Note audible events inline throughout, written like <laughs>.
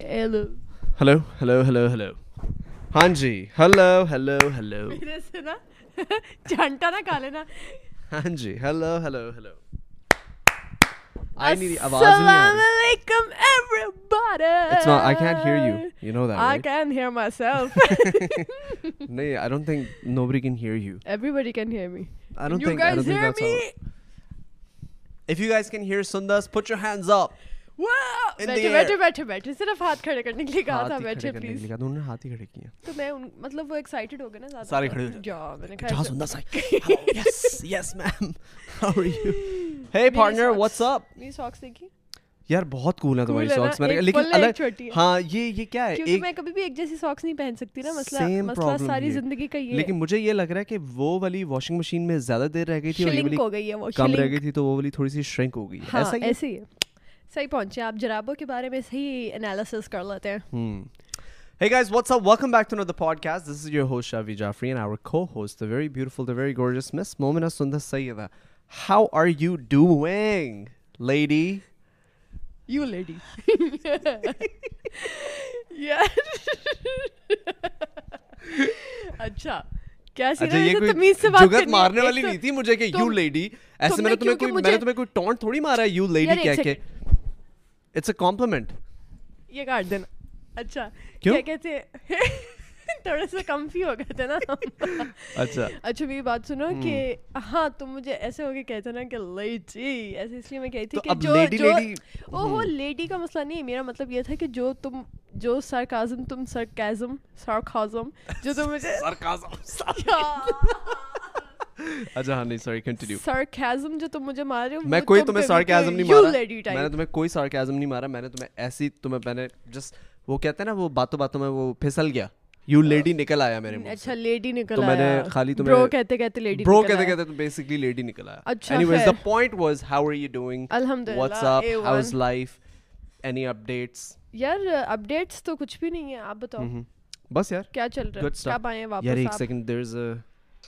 Hello. Hello, hello, hello, hello. ہاں جی hello hello hello جھنٹا نہ کھا لینا ہاں جی ہلو ہلو ہلو السلام علیکم everybody it's not i can't hear you you know that i right? can hear myself no nee, i don't think nobody can hear you everybody can hear me i don't you think you guys I don't hear think that's me how. if you guys can hear sundas put your hands up بیٹھے بیٹھے بیٹھے صرف ہاتھ نے پہن سکتی نا مسئلہ ساری زندگی مجھے یہ لگ رہا ہے کہ وہ والی واشنگ مشین میں زیادہ دیر رہ گئی تھی کم رہ گئی تھی تو وہ تھوڑی سی شرنک ہو گئی ہاں، صحیح پہنچے آپ جرابوں کے بارے میں صحیح انالیسس کر لیتے ہیں Hey guys, what's up? Welcome back to another podcast. This is your host Shavi Jafri and our co-host, the very beautiful, the very gorgeous Miss Momina Sundar Sayyida. How are you doing, lady? You lady. yeah. اچھا جگت مارنے والی نہیں تھی مجھے کہ you lady ایسے میں نے تمہیں کوئی ٹونٹ تھوڑی مارا ہے یو لیڈی کہہ کے اٹس اے کمپلیمنٹ یہ کاٹ دینا اچھا کیا کہتے ہیں <laughs> تھوڑا سا کمفی ہو گئے تھے نا <laughs> اچھا اچھا میری بات سنو کہ ہاں تم مجھے ایسے ہو کے کہتے نا کہ لئی جی ایسے اس لیے میں کہی تھی کہ جو جو او لیڈی کا مسئلہ نہیں میرا مطلب یہ تھا کہ جو تم جو سرکازم تم سرکازم سرکازم جو تم مجھے <laughs> سرکازم <laughs> اچھا ہاں نہیں سوری کنٹینیو سارکازم جو تم مجھے مار رہے ہو میں کوئی تمہیں سارکازم نہیں مارا میں نے تمہیں کوئی سارکازم نہیں مارا میں نے تمہیں ایسی تمہیں میں نے جس وہ کہتے ہیں نا وہ باتوں باتوں میں وہ پھسل گیا یو لیڈی نکل آیا میرے منہ اچھا لیڈی نکل آیا تو میں نے خالی تمہیں برو کہتے کہتے لیڈی برو کہتے کہتے تو بیسیکلی لیڈی نکل آیا اچھا anyways the point was how are you doing الحمدللہ what's up how is life any updates یار اپڈیٹس تو کچھ بھی نہیں ہے اپ بتاؤ mm-hmm. بس یار کیا چل رہا ہے کب آئے واپس یار ایک سیکنڈ دیئر از ا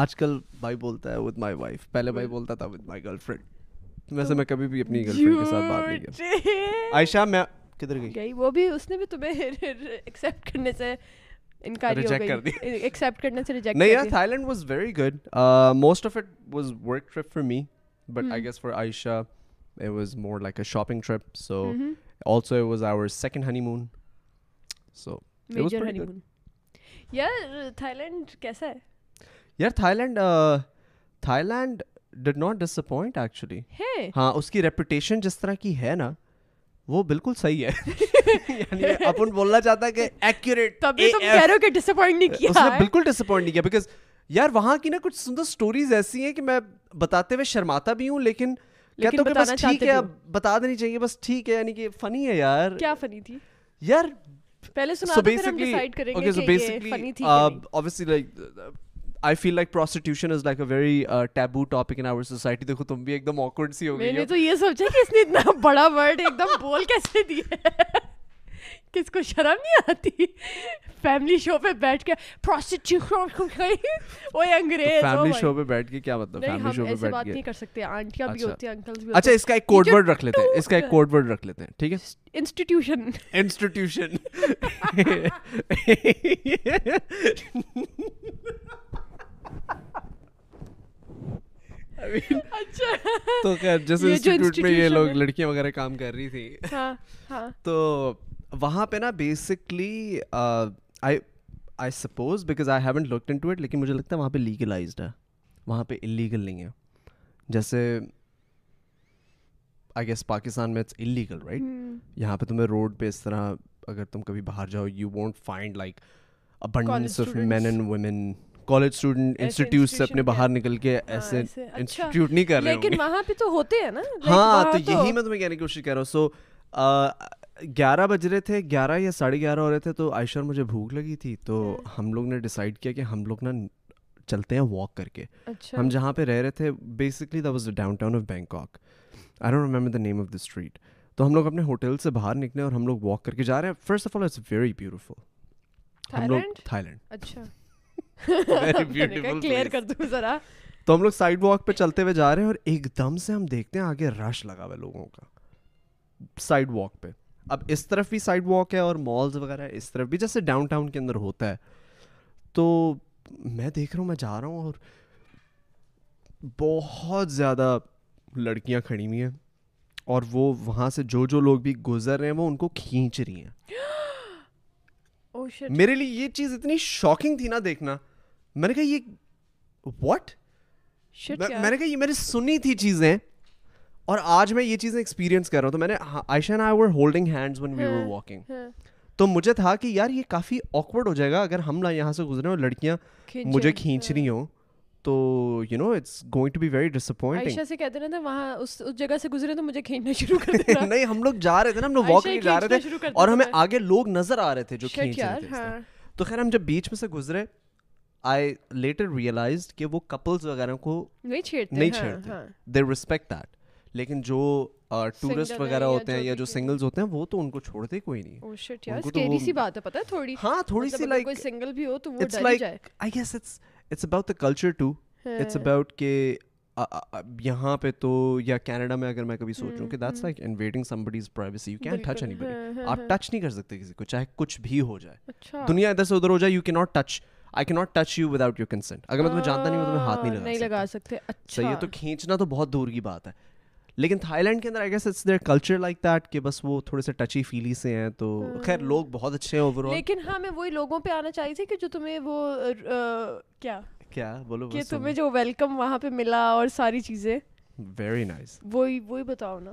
آج کل بھائی بولتا ہے وتھ مائی وائف پہلے بھائی بولتا تھا وتھ مائی گرل فرینڈ ویسے میں کبھی بھی اپنی گرل فرینڈ کے ساتھ بات نہیں کرتا جی! عائشہ میں کدھر گئی گئی وہ بھی اس نے بھی تمہیں ایکسیپٹ <laughs> کرنے سے انکاری کیسا ہے <laughs> یار land land did not disappoint actually ہاں اس کی ریپوٹیشن جس طرح کی ہے نا وہ بالکل صحیح ہے <laughs> یعنی اپن بولنا چاہتا کہ بالکل ڈس اپوائنٹ نہیں کیا بیکاز یار وہاں کی نا کچھ سندر ایسی ہیں کہ میں بتاتے ہوئے شرماتا بھی ہوں لیکن ٹھیک ہے بتا دینی چاہیے بس ٹھیک ہے یعنی کہ فنی ہے یار کیا فنی تھی یار I feel like like prostitution prostitution is a very taboo topic in our society دیکھو تم بھی ایک ایک دم دم آکورڈ سی ہو گئی میں تو یہ سوچا کہ اس نے اتنا بڑا ورڈ بول کیسے دیا کس کو شرم نہیں آتی فیملی فیملی شو شو پہ پہ بیٹھ بیٹھ کے کے انگریز کیا مطلب فیملی شو پہ بیٹھ کے بات نہیں کر سکتے آنٹیاں بھی بھی ہوتی ہیں انکلز اچھا اس کا ایک کوڈ ورڈ رکھ لیتے ہیں اس کا ایک کوڈ ورڈ رکھ لیتے ہیں ٹھیک ہے انسٹیٹیوشن انسٹیٹیوشن اچھا۔ تو خیر جیسے انسٹیٹیوٹ میں یہ لوگ لڑکیاں وغیرہ کام کر رہی تھی ہاں، ہاں۔ تو وہاں پہ نا basically I suppose because I haven't look into it لیکن مجھے لگتا ہے وہاں پہ لیگلائزڈ ہے وہاں پہ انلیگل نہیں ہے جیسے آئی گیس پاکستان میں اٹس انلیگل رائٹ یہاں پہ تمہیں روڈ پہ اس طرح اگر تم کبھی باہر جاؤ you won't find like abundance of men and women college student institute سے اپنے باہر نکل کے ایسے انسٹیٹیوٹ نہیں کر رہے لیکن وہاں پہ تو ہوتے ہیں نا ہاں تو یہی میں تمہیں کہنے کی کوشش کر رہا ہوں سو گیارہ بج رہے تھے گیارہ یا ساڑھے گیارہ ہو رہے تھے تو عائشہ مجھے بھوک لگی تھی تو ہم لوگ نے ڈیسائڈ کیا کہ ہم لوگ نا چلتے ہیں واک کر کے ہم جہاں پہ رہ رہے تھے basically the was the downtown of Bangkok I don't remember the name of the street تو ہم لوگ اپنے ہوٹل سے باہر نکلے اور ہم لوگ واک کر کے جا رہے ہیں first of all it's very beautiful ہم لوگ تھائی لینڈ اچھا <laughs> ذرا تو ہم لوگ سائڈ واک پہ چلتے ہوئے جا رہے ہیں اور ایک دم سے ہم دیکھتے ہیں آگے رش لگا ہوا لوگوں کا سائڈ واک پہ اب اس طرف بھی سائڈ واک ہے اور مالز وغیرہ اس طرف بھی جیسے ڈاؤن ٹاؤن کے اندر ہوتا ہے تو میں دیکھ رہا ہوں میں جا رہا ہوں اور بہت زیادہ لڑکیاں کھڑی ہوئی ہیں اور وہ وہاں سے جو جو لوگ بھی گزر رہے ہیں وہ ان کو کھینچ رہی ہیں <gasps> oh میرے لیے یہ چیز اتنی شاکنگ تھی نا دیکھنا میں نے کہا یہ واٹ میں نے کہا یہ میں نے سنی تھی چیزیں اور آج میں یہ چیزیں ایکسپیرینس کر رہا ہوں تو میں نے ہاں، عائشہ نا were holding hands when we were walking تو مجھے تھا کہ یار یہ کافی آکورڈ ہو جائے گا اگر ہم یہاں سے گزرے اور لڑکیاں مجھے کھینچ رہی ہاں۔ ہوں تو you know it's going to be very disappointing Ayesha سے کہتے رہے تھے وہاں اس اس جگہ سے گزرے تو مجھے کھینچنا شروع کر دیا <laughs> نہیں ہم لوگ جا رہے تھے نا ہم لوگ واک کر جا رہے تھے اور ہمیں آگے لوگ نظر آ رہے تھے جو کھینچ رہے تھے ہاں۔ تو خیر ہم جب بیچ میں سے گزرے آئی لیٹر ریئلائزڈ کہ وہ کپلز وغیرہ کو نہیں چھیڑتے دے ریسپیکٹ دیٹ لیکن جو ٹورسٹ وغیرہ ہوتے ہیں یا جو سنگلز ہوتے ہیں وہ تو ان کو چھوڑتے کوئی نہیں oh, سی بات ہے پتہ تھوڑی ہاں تھوڑی مطلب سی لائک کوئی سنگل بھی ہو تو وہ ڈر جائے I guess it's it's about the culture too it's about کہ یہاں پہ تو یا کینیڈا میں اگر میں کبھی سوچوں ہاں، کہ that's like invading somebody's privacy you can touch anybody آپ ٹچ ہاں۔ نہیں کر سکتے کسی کو چاہے کچھ بھی ہو جائے اچھا۔ دنیا ادھر سے ادھر ہو جائے you can not touch I کی not touch you without your consent اگر میں تمہیں جانتا نہیں ہوں تمہیں ہاتھ نہیں لگا سکتے اچھا یہ تو کھینچنا تو بہت دور کی بات ہے لیکن تھائی لینڈ کے اندر I guess it's their culture like that کہ بس وہ تھوڑے سے ٹچی فیلی سے ہیں تو ہاں۔ خیر لوگ بہت اچھے ہیں اوور آل لیکن ہاں میں وہی لوگوں پہ آنا چاہی تھی کہ جو تمہیں وہ کیا کیا بولو کہ تمہیں جو ویلکم وہاں پہ ملا اور ساری چیزیں ویری نائس وہی وہی بتاؤ نا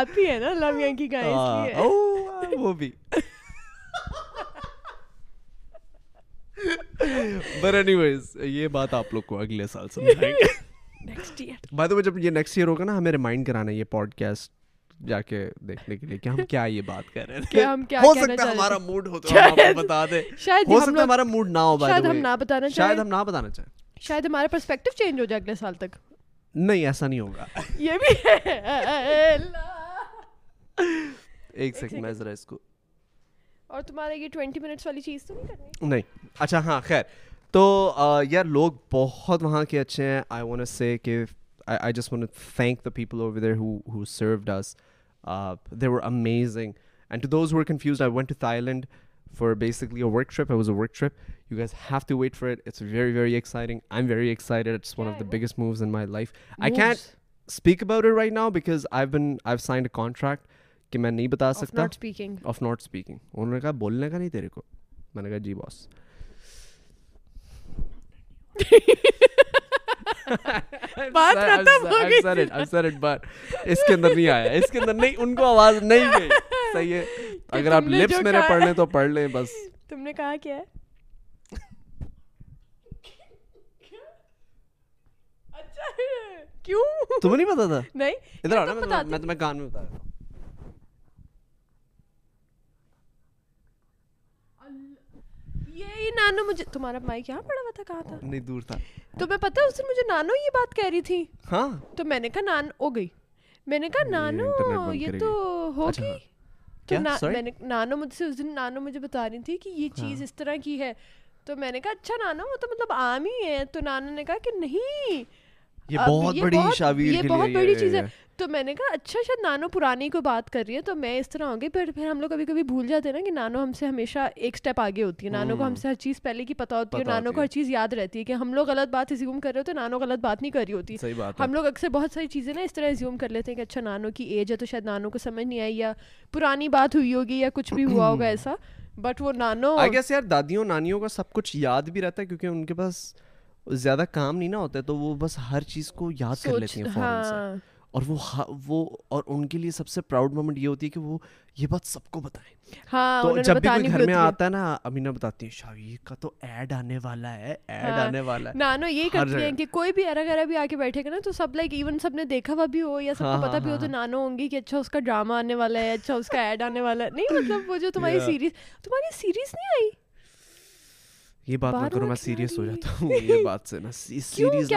آپ ہے نا اللہ میاں کی گائے وہ بھی بٹ اینی ویز یہ بات آپ لوگ کو اگلے سال سمجھائیں گے بات جب یہ نیکسٹ ایئر ہوگا نا ہمیں ریمائنڈ کرانا یہ پوڈ کاسٹ جا کے دیکھنے کے لیے کہ ہم کیا یہ بات کر رہے تھے ہو سکتا ہے ہمارا موڈ ہو تو بتا دیں ہو سکتا ہے ہمارا موڈ نہ ہو شاید ہم نہ بتانا چاہیں شاید ہم نہ بتانا چاہیں شاید ہمارا پرسپیکٹو چینج ہو جائے اگلے سال تک نہیں ایسا نہیں ہوگا یہ بھی ہے ایک سیکنڈ اور تمہارے اچھا ہاں خیر تو یار لوگ بہت وہاں کے اچھے ہیں آئی وانٹ سے کہ people were amazing and to those confused I went for work trip you guys have to wait for it it's very very exciting I am very excited of the biggest moves in my life I can speak it right now because contract کہ میں نہیں بتا سکتا بولنے کا نہیں تیرے کو میں نے کہا جی <laughs> ہے اگر آپ لپس میرے پڑھ لیں تو پڑھ لیں بس تم نے کہا کیا نہیں پتا تھا نہیں تمہیں نانو مجھے تمہارا مائک یہاں پڑا ہوا تھا کہاں تھا نہیں دور تھا تو میں پتا اس دن مجھے نانو یہ بات کہہ رہی تھی ہاں تو میں نے کہا نان ہو گئی میں نے کہا نانو یہ تو ہوگی اچھا۔ میں نے نانو مجھ سے اس دن نانو مجھے بتا رہی تھی کہ یہ ہاں۔ چیز اس طرح کی ہے تو میں نے کہا اچھا نانو وہ تو مطلب عام ہی ہے تو نانو نے کہا کہ نہیں یہ بہت بڑی چیز ہے تو میں نے کہا اچھا شاید نانو پرانی کو بات کر رہی ہے تو میں اس طرح ہوں گی پر پھر ہم لوگ کبھی کبھی بھول جاتے ہیں نا کہ نانو ہم سے ہمیشہ ایک اسٹیپ آگے ہوتی ہے نانو کو ہم سے ہر ہر چیز چیز پہلے کی ہوتی ہے ہے نانو کو یاد رہتی کہ ہم لوگ غلط بات کر رہے نانو غلط بات نہیں کر رہی ہوتی ہم لوگ اکثر بہت ساری چیزیں نا اس طرح کر لیتے ہیں کہ اچھا نانو کی ایج ہے تو شاید نانو کو سمجھ نہیں آئی یا پرانی بات ہوئی ہوگی یا کچھ بھی ہوا ہوگا ایسا بٹ وہ نانوی یار دادیوں نانیوں کا سب کچھ یاد بھی رہتا ہے کیونکہ ان کے پاس زیادہ کام نہیں نا ہوتا ہے تو وہ بس ہر چیز کو یاد کر لیتی ہیں اور وہ وہ اور ان کے لیے سب سے پراؤڈ مومنٹ یہ ہوتی ہے کہ وہ یہ بات سب کو بتائیں ہاں، تو جب بھی کوئی گھر میں آتا ہے نا امینا بتاتی ہیں شاہی کا تو ایڈ آنے والا ہے ایڈ ہاں۔ آنے والا ہے نانو یہی کرتی ہیں کہ کوئی بھی ارگ ارگ بھی آ کے بیٹھے گا نا تو سب لائک ایون سب نے دیکھا ہوا بھی ہو یا سب کو ہاں، پتا بھی ہو تو نانو ہوں گی کہ اچھا اس کا ڈرامہ آنے والا ہے اچھا اس کا ایڈ آنے والا ہے نہیں مطلب وہ جو <laughs> تمہاری سیریز تمہاری سیریز نہیں آئی یہ بات میں سیریس ہو جاتا ہوں یہ بات سے سیریز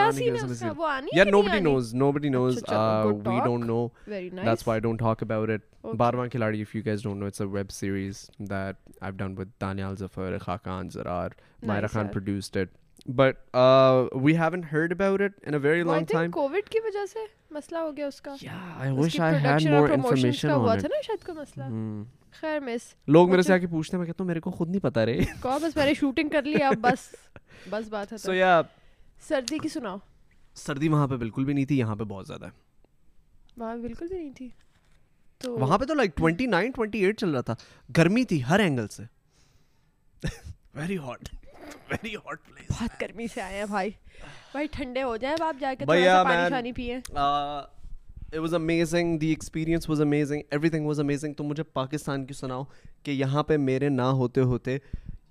سوچا ظفر خا Khan Zarar but we haven't heard about it in a very long time Covid کی وجہ سے مسئلہ ہو گیا اس کا یا I wish I had more information ہوا تھا نا شاید کوئی مسئلہ خیر مس لوگ میرے سے آ کے پوچھتے ہیں میں کہتا ہوں میرے کو خود نہیں پتہ رہے کو بس میں نے شوٹنگ کر لی اب بس بس بات ہے سو یا سردی کی سناؤ سردی وہاں پہ بالکل بھی نہیں تھی یہاں پہ بہت زیادہ ہے وہاں بالکل بھی نہیں تھی تو وہاں پہ تو لائک 29 28 چل رہا تھا گرمی تھی ہر اینگل سے ویری ہاٹ بہت گرمی سے پاکستان کی سناؤ کہ یہاں پہ میرے نہ ہوتے ہوتے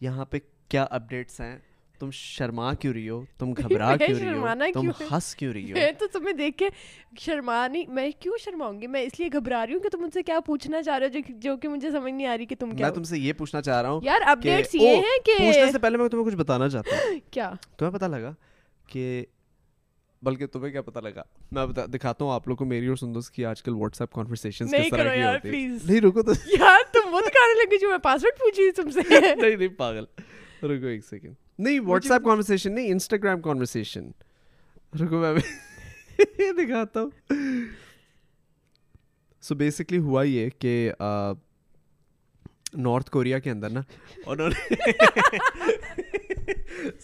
یہاں پہ کیا اپڈیٹس ہیں تم شرما کیوں رہی ہو تم <laughs> گھبرا کیوں رہی ہو تم ہنس کیوں رہی ہو میں تو تمہیں دیکھ کے شرما نہیں میں کیوں شرماؤں گی میں اس لیے گھبرا رہی ہوں کہ تم مجھ سے کیا پوچھنا چاہ رہے ہو جو کہ مجھے سمجھ نہیں آ رہی کہ تم کیا میں تم سے یہ پوچھنا چاہ رہا ہوں یار اپڈیٹس یہ ہیں کہ پوچھنے سے پہلے میں تمہیں کچھ بتانا چاہتا ہوں <laughs> کیا تمہیں پتہ لگا کہ بلکہ تمہیں کیا پتہ لگا میں دکھاتا ہوں آپ لوگ کو میری اور سندوس کی آج کل واٹس ایپ کانورسیشن کس طرح کی ہوتی نہیں رکو تو <laughs> یار تم وہ تو لگے جو میں پاسورڈ پوچھی تم سے نہیں نہیں پاگل رکو ایک سیکنڈ نہیں واٹس ایپ کانورسیشن نہیں انسٹاگرام کانورسیشن رکو میں دکھاتا ہوں سو بیسکلی ہوا یہ کہ نارتھ کوریا کے اندر نا انہوں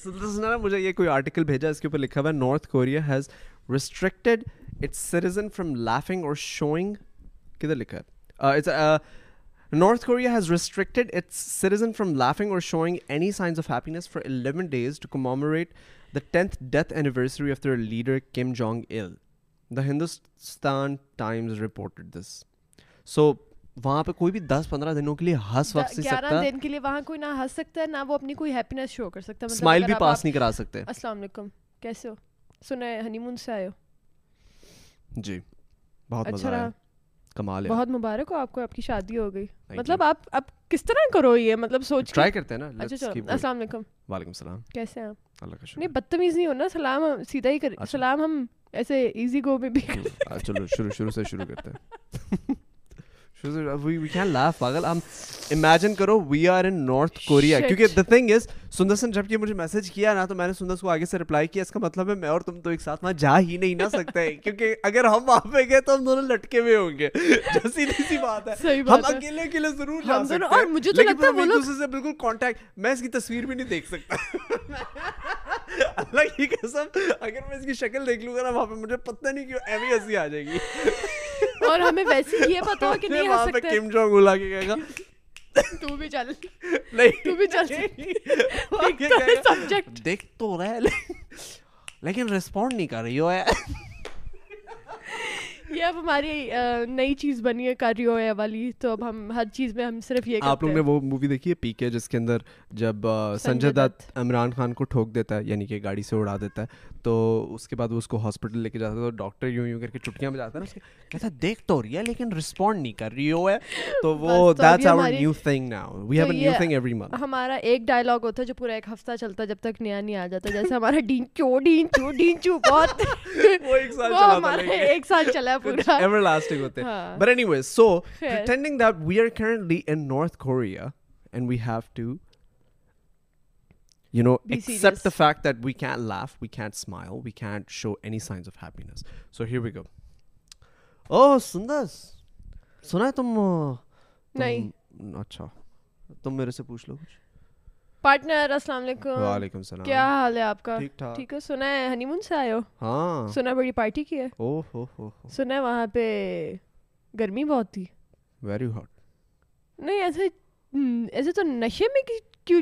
نے مجھے یہ کوئی آرٹیکل بھیجا اس کے اوپر لکھا ہوا ہے North Korea has restricted its citizen from laughing اور شوئنگ کدھر لکھا ہے دس وہاں وہاں پہ کوئی کوئی بھی پندرہ دنوں کے لیے ہنس ہنس وقت نہ سکتا ہے نہ وہ اپنی کوئی ہیپینس شو کر سکتا بھی پاس نہیں کرا سکتے علیکم کیسے ہو سنا ہنی مون سے آئے ہو جی بہت جیسا کمال ہے بہت مبارک ہو آپ کو آپ کی شادی ہو گئی مطلب آپ اب کس طرح کرو یہ مطلب سوچ ٹرائی کرتے ہیں نا اچھا، السلام علیکم وعلیکم السلام کیسے ہیں آپ اللہ کا شکر نہیں بدتمیز نہیں ہونا سلام سیدھا ہی کر اچھا۔ سلام ہم ایسے ایزی گو میں بھی چلو شروع شروع سے شروع کرتے ہیں <laughs> امیجن کرو we are in North Korea کیونکہ دا تھنگ از جب یہ مجھے میسج کیا کیا نا تو میں نے کو آگے سے رپلائی اس کا مطلب ہے میں اور تم تو ایک ساتھ وہاں جا ہی نہیں نہ سکتے کیونکہ اگر ہم ہم وہاں پہ گئے تو دونوں لٹکے ہوئے ہوں گے بات ہے ہم اکیلے اکیلے ضرور جا سکتے ہیں سے بالکل کانٹیکٹ میں اس کی تصویر بھی نہیں دیکھ سکتا اللہ کی قسم اگر میں اس کی شکل دیکھ لوں گا نا وہاں پہ مجھے پتہ نہیں کیوں ایوی ہنسی آ جائے گی اور ہمیں ویسے یہ بتاؤ کہ نہیں ہنس سکتے کم جونگ اولا کے کہے گا تو بھی چل نہیں تو بھی چل <laughs> دیکھ تو رہا ہے لیکن ریسپونڈ نہیں کر رہی ہو یہ اب ہماری نئی چیز بنی ہے کاریو والی تو اب ہم ہر چیز میں ہم صرف یہ آپ لوگ نے وہ مووی دیکھی ہے پی کے جس کے اندر جب سنجے دت عمران خان کو ٹھوک دیتا ہے یعنی کہ گاڑی سے اڑا دیتا ہے تو اس کے بعد وہ اس کو ہاسپٹل لے کے جاتا ہے تو ڈاکٹر یوں یوں کر کے چٹکیاں بجاتا ہے نا کہتا ہے دیکھ تو رہی ہے لیکن رسپونڈ نہیں کر رہی ہو ہے <laughs> تو وہ that's our new thing now we have a new thing every month ہمارا ایک ڈائلاگ ہوتا ہے جو پورا ایک ہفتہ چلتا ہے جب تک نیا نہیں آ جاتا جیسے ہمارا ڈینچو ڈینچو ڈینچو بہت <laughs> وہ ایک سال چلا ہمارا ایک سال چلا ایور لاسٹنگ ہوتے but any anyways so so that that we we we we we we are currently in North Korea and have to you know accept the fact can laugh smile show signs of happiness here go oh Sundus سنا ہے تم نہیں اچھا تم میرے سے پوچھ لو کچھ پارٹنر السلام علیکم وعلیکم السلام کیا حال ہے آپ کا ٹھیک ہے سنا ہے ہنی مون سے آئے ہو ہاں سنا بڑی پارٹی کی ہے او ہو ہو سنا ہے وہاں پہ گرمی بہت تھی ویری ہاٹ نہیں ایسے ایسے تو نشے میں کیوں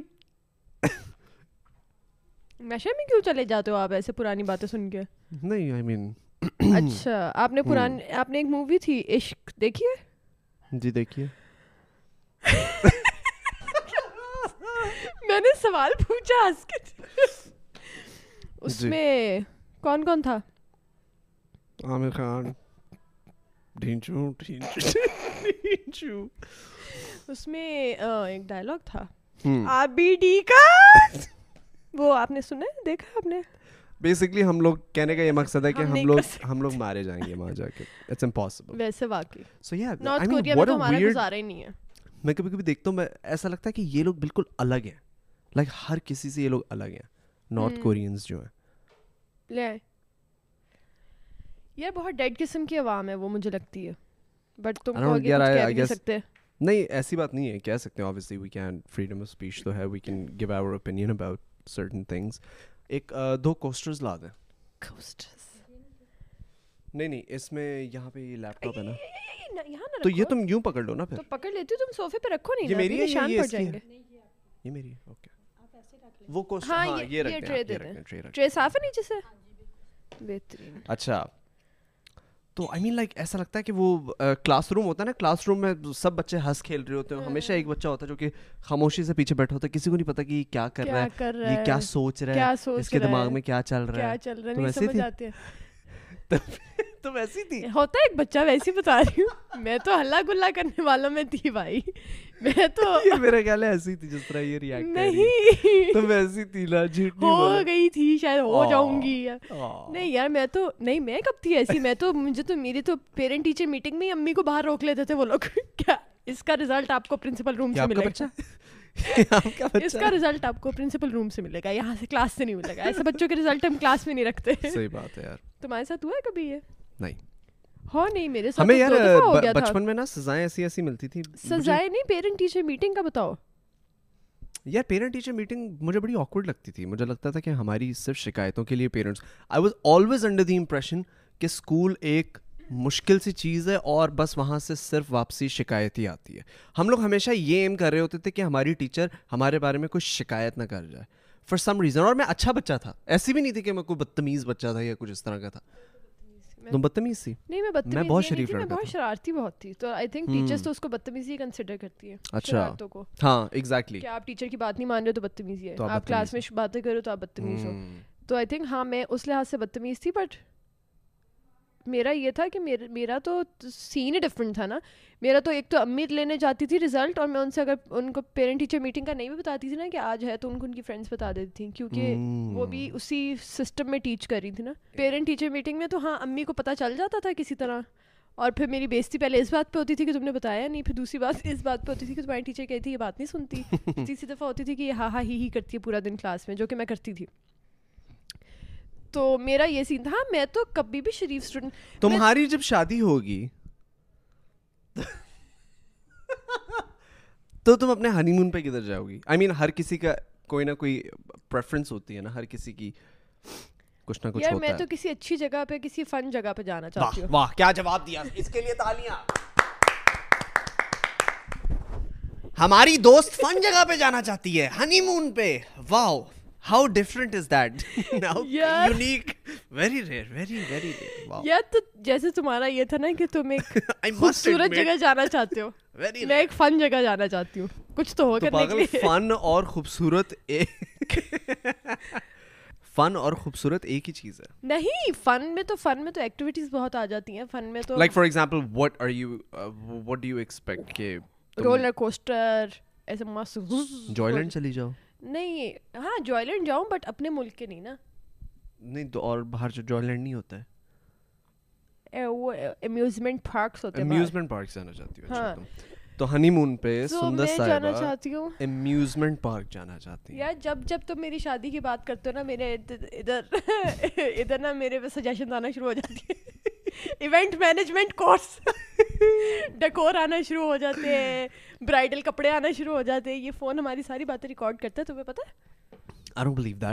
نشے میں کیوں چلے جاتے ہو آپ ایسے پرانی باتیں سن کے نہیں آئی مین اچھا آپ نے پرانی آپ نے ایک مووی تھی عشق دیکھی ہے جی دیکھیے میں نے سوال پوچھا اس جی۔ میں کون کون تھا عامر خان ڈھینچو ڈھینچو اس میں ایک ڈائلگ تھا آبی ڈی کا وہ آپ نے سنے دیکھا آپ نے بیسکلی ہم لوگ کہنے کا یہ مقصد ہے کہ ہم لوگ ہم لوگ مارے جائیں گے وہاں جا کے اٹس امپاسبل ویسے واقعی سو یا نارتھ کوریا میں تو ہمارا گزارا ہی نہیں ہے میں کبھی کبھی دیکھتا ہوں میں ایسا لگتا ہے کہ یہ لوگ بالکل الگ ہیں لائک ہر کسی سے یہ لوگ الگ ہیں نارتھ کورینس hmm. جو ہیں لے یہ بہت ڈیڈ قسم کی عوام ہے وہ مجھے لگتی ہے بٹ تم کو آگے کچھ کہہ نہیں سکتے نہیں ایسی بات نہیں ہے کہہ سکتے ہیں obviously we can freedom of speech تو ہے we can give our opinion about certain things ایک دو کوسٹرز لا دیں کوسٹرز نہیں نہیں اس میں یہاں پہ یہ لیپ ٹاپ ہے نا تو یہ تم یوں پکڑ لو نا پھر تو پکڑ لیتی ہو تم صوفے پہ رکھو نہیں یہ میری ہے یہ میری ہے اوکے وہ ہاں،, ہاں یہ ٹرے صاف ہے نیچے سے ہاں جی، بہترین اچھا تو آئی مین لائک ایسا لگتا ہے کہ وہ کلاس روم ہوتا ہے نا کلاس روم میں سب بچے ہنس کھیل رہے ہوتے ہیں ہمیشہ ایک بچہ ہوتا ہے جو کہ خاموشی سے پیچھے بیٹھا ہوتا ہے کسی کو نہیں پتا کہ کیا کر رہا ہے یہ کیا سوچ رہا ہے اس کے دماغ میں کیا چل رہا ہے تو ایسے تھے <laughs> تو ویسی تھی ہوتا ہے ایک بچہ ویسی بتا رہی ہوں میں تو ہلا گلا کرنے والوں میں تھی بھائی میں تو <laughs> میرا خیال ہے ایسی تھی جس طرح یہ ریاکٹ نہیں تو ویسی تھی نا جھوٹ ہو گئی تھی شاید ہو جاؤں گی نہیں یار میں تو نہیں میں کب تھی ایسی میں تو مجھے تو میری تو پیرنٹ ٹیچر میٹنگ میں امی کو باہر روک لیتے تھے وہ لوگ کیا اس کا ریزلٹ آپ کو پرنسپل روم سے ملے گا <laughs> اس کا ریزلٹ آپ کو پرنسپل روم سے ملے گا یہاں سے کلاس سے نہیں ملے گا ایسے بچوں کے ریزلٹ ہم کلاس میں نہیں رکھتے صحیح بات ہے یار تمہارے ساتھ ہوا ہے کبھی یہ چیز ہے اور بس وہاں سے صرف واپسی شکایت ہی آتی ہے ہم لوگ ہمیشہ یہ ایم کر رہے ہوتے تھے کہ ہماری ٹیچر ہمارے بارے میں کوئی شکایت نہ کر جائے فار سم ریزن اور میں اچھا بچہ تھا ایسی بھی نہیں تھی کہ میں کوئی بدتمیز بچہ تھا یا کچھ اس طرح کا تھا تم بدتمیز تھی نہیں میں بدتمیز میں میں بہت بہت بہت شریف لڑکا شرارتی تھی تو تو آئی تھنک ٹیچرز اس کو بدتمیزی کنسیڈر کرتی ہیں اچھا ہاں ایگزیکٹلی کہ آپ ٹیچر کی بات نہیں مان رہے تو بدتمیزی ہے آپ کلاس میں باتیں کرو تو آپ بدتمیز ہو تو آئی تھنک ہاں میں اس لحاظ سے بدتمیز تھی بٹ میرا یہ تھا کہ میرا تو سین ہی ڈفرینٹ تھا نا میرا تو ایک تو امی لینے جاتی تھی رزلٹ اور میں ان سے اگر ان کو پیرنٹ ٹیچر میٹنگ کا نہیں بھی بتاتی تھی نا کہ آج ہے تو ان کو ان کی فرینڈس بتا دیتی تھیں کیونکہ وہ بھی اسی سسٹم میں ٹیچ کر رہی تھی نا پیرنٹ ٹیچر میٹنگ میں تو ہاں امی کو پتہ چل جاتا تھا کسی طرح اور پھر میری بیزتی پہلے اس بات پہ ہوتی تھی کہ تم نے بتایا نہیں پھر دوسری بات اس بات پہ ہوتی تھی کہ تمہاری ٹیچر کہتی یہ بات نہیں سنتی <laughs> تیسری دفعہ ہوتی تھی کہ یہ ہاں ہا ہی ہی کرتی ہے پورا دن کلاس میں جو کہ میں کرتی تھی تو میرا یہ سین تھا میں تو کبھی بھی شریف اسٹوڈنٹ تمہاری جب شادی ہوگی تو تم اپنے ہنی مون پہ کدھر جاؤ گی آئی مین ہر کسی کا کوئی نہ کوئی پریفرنس ہوتی ہے نا ہر کسی کی کچھ نہ کچھ میں تو کسی اچھی جگہ پہ کسی فن جگہ پہ جانا چاہتی ہوں واہ کیا جواب دیا اس کے لیے تالیاں ہماری دوست فن جگہ پہ جانا چاہتی ہے ہنی مون پہ wow how different is that unique very rare very very rare یا تو جیسے تمہارا یہ تھا نا کہ تم ایک خوبصورت جگہ جانا چاہتے ہو میں ایک فن جگہ جانا چاہتی ہوں کچھ تو ہو کر فن اور خوبصورت فن اور خوبصورت ایک ہی چیز ہے نہیں فن میں تو فن میں تو ایکٹیویٹیز بہت آ جاتی ہیں فن میں تو like for example what are you what do you expect کہ رولر کوسٹر ایسے مست جوائلینڈ چلی جاؤ نہیں ہاں جاؤں بٹ اپنے ملک کے نہیں نہیں نا تو اور باہر جو جانا چاہتی ہوں اچھا، ہاں۔ یار جب جب تم میری شادی کی بات کرتے ہو نا میرے ادھر <laughs> ادھر نا میرے سجیشن آنا شروع ہو جاتی ہے ایونٹ مینجمنٹ کورس ڈیکور آنا شروع ہو جاتے ہیں برائڈل کپڑے آنا شروع ہو جاتے ہیں یہ فون ہماری ساری باتیں ریکارڈ کرتا ہے تمہیں پتا ہے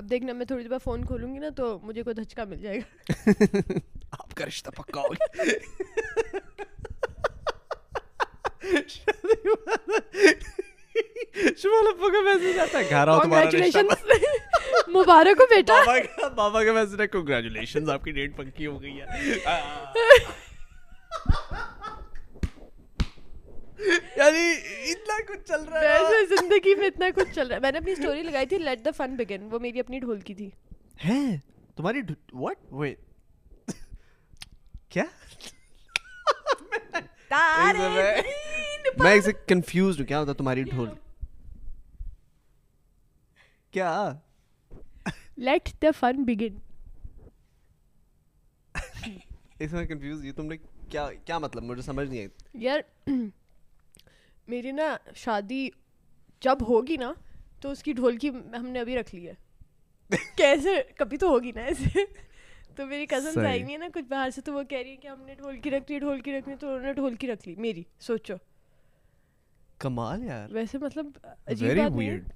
اب دیکھنا میں تھوڑی دیر بعد فون کھولوں گی نا تو مجھے کوئی دھچکا مل جائے گا آپ کا رشتہ پکا ہوگا زندگی میں اتنا کچھ چل رہا ہے میں نے اپنی سٹوری لگائی تھی لیٹ دا فن بگن وہ میری اپنی ڈھول کی تھی تمہاری <laughs> میں اسے کنفیوز ہوں کیا ہوتا تمہاری ڈھول کیا لیٹ دا فن بگن اس میں کنفیوز یہ تم نے کیا کیا مطلب مجھے سمجھ نہیں آئی یار میری نا شادی جب ہوگی نا تو اس کی ڈھول کی ہم نے ابھی رکھ لی ہے کیسے کبھی تو ہوگی نا ایسے تو میری کزن آئی ہوئی ہے نا کچھ باہر سے تو وہ کہہ رہی ہے کہ ہم نے ڈھول کی رکھ لی ڈھول کی رکھ لی تو انہوں نے ڈھول کی رکھ لی میری سوچو کمال یار ویسے مطلب ویری ویئرڈ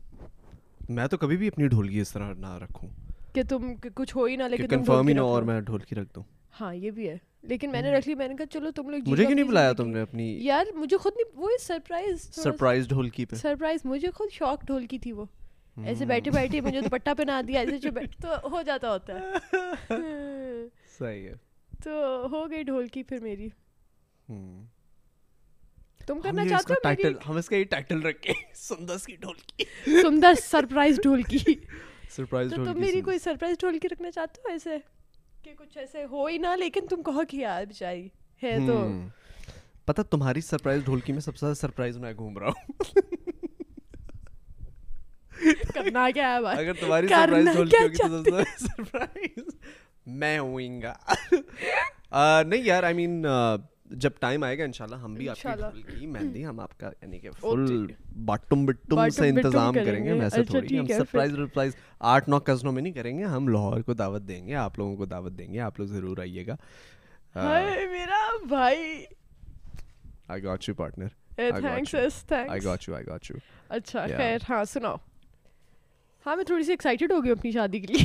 میں تو کبھی بھی اپنی ڈھولکی اس طرح نہ رکھوں کہ تم کچھ ہو ہی نہ لیکن کنفرم ہی نہ اور میں ڈھولکی رکھ دوں ہاں یہ بھی ہے لیکن میں نے hmm. رکھ لی میں نے کہا چلو تم لوگ مجھے کیوں نہیں بلایا تم نے اپنی یار مجھے خود نہیں وہ سرپرائز سرپرائز ڈھولکی پہ سرپرائز مجھے خود شوق ڈھولکی تھی وہ hmm. ایسے بیٹھے بیٹھے مجھے دوپٹہ پہنا دیا ایسے جو تو ہو جاتا ہوتا ہے <laughs> صحیح ہے تو ہو گئی ڈھولکی پھر میری hmm. تم <laughs> تم کرنا چاہتے چاہتے ہو ہو ہو میری کوئی سرپرائز سرپرائز ڈھولکی ڈھولکی رکھنا ایسے ایسے کہ کہ کچھ ہی نہ لیکن کہو یار ہے تو تمہاری میں سب سے زیادہ سرپرائز میں گھوم رہا ہوں نہیں یار آئی مین جب ٹائم آئے گا انشاءاللہ ہم بھی آپ کی مہندی ہم آپ کا یعنی کہ فل باٹم بٹم سے انتظام کریں گے ویسے اچھا، تھوڑی ہم سرپرائز سرپرائز آٹھ نو کزنوں میں نہیں کریں گے ہم لاہور کو دعوت دیں گے آپ لوگوں کو دعوت دیں گے آپ لوگ ضرور آئیے گا میرا بھائی I got you partner I got you I got you اچھا خیر ہاں سناؤ ہاں میں تھوڑی سی ایکسائٹیڈ ہو گئی اپنی شادی کے لیے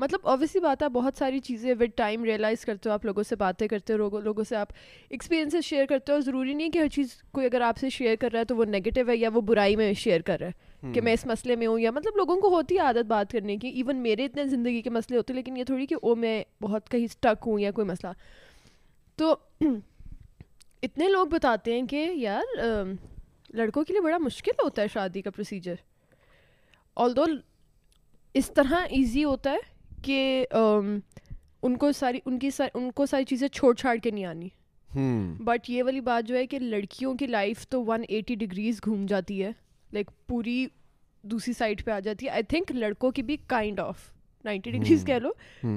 مطلب اوبیسلی بات ہے بہت ساری چیزیں وتھ ٹائم ریئلائز کرتے ہو آپ لوگوں سے باتیں کرتے ہو لوگوں سے آپ ایکسپیرینسز شیئر کرتے ہو ضروری نہیں ہے کہ ہر چیز کوئی اگر آپ سے شیئر کر رہا ہے تو وہ نگیٹو ہے یا وہ برائی میں شیئر کر رہا ہے hmm. کہ میں اس مسئلے میں ہوں یا مطلب لوگوں کو ہوتی ہے عادت بات کرنے کی ایون میرے اتنے زندگی کے مسئلے ہوتے ہیں لیکن یہ تھوڑی کہ وہ میں بہت کہیں اسٹک ہوں یا کوئی مسئلہ تو <clears throat> اتنے لوگ بتاتے ہیں کہ یار لڑکوں کے لیے بڑا مشکل ہوتا ہے شادی کا پروسیجر آل دو اس طرح ایزی ہوتا ہے کہ ان کو ساری ان کی ساری ان کو ساری چیزیں چھوڑ چھاڑ کے نہیں آنی بٹ یہ والی بات جو ہے کہ لڑکیوں کی لائف تو ون ایٹی ڈگریز گھوم جاتی ہے لائک پوری دوسری سائڈ پہ آ جاتی ہے آئی تھنک لڑکوں کی بھی کائنڈ آف نائنٹی ڈگریز کہہ لو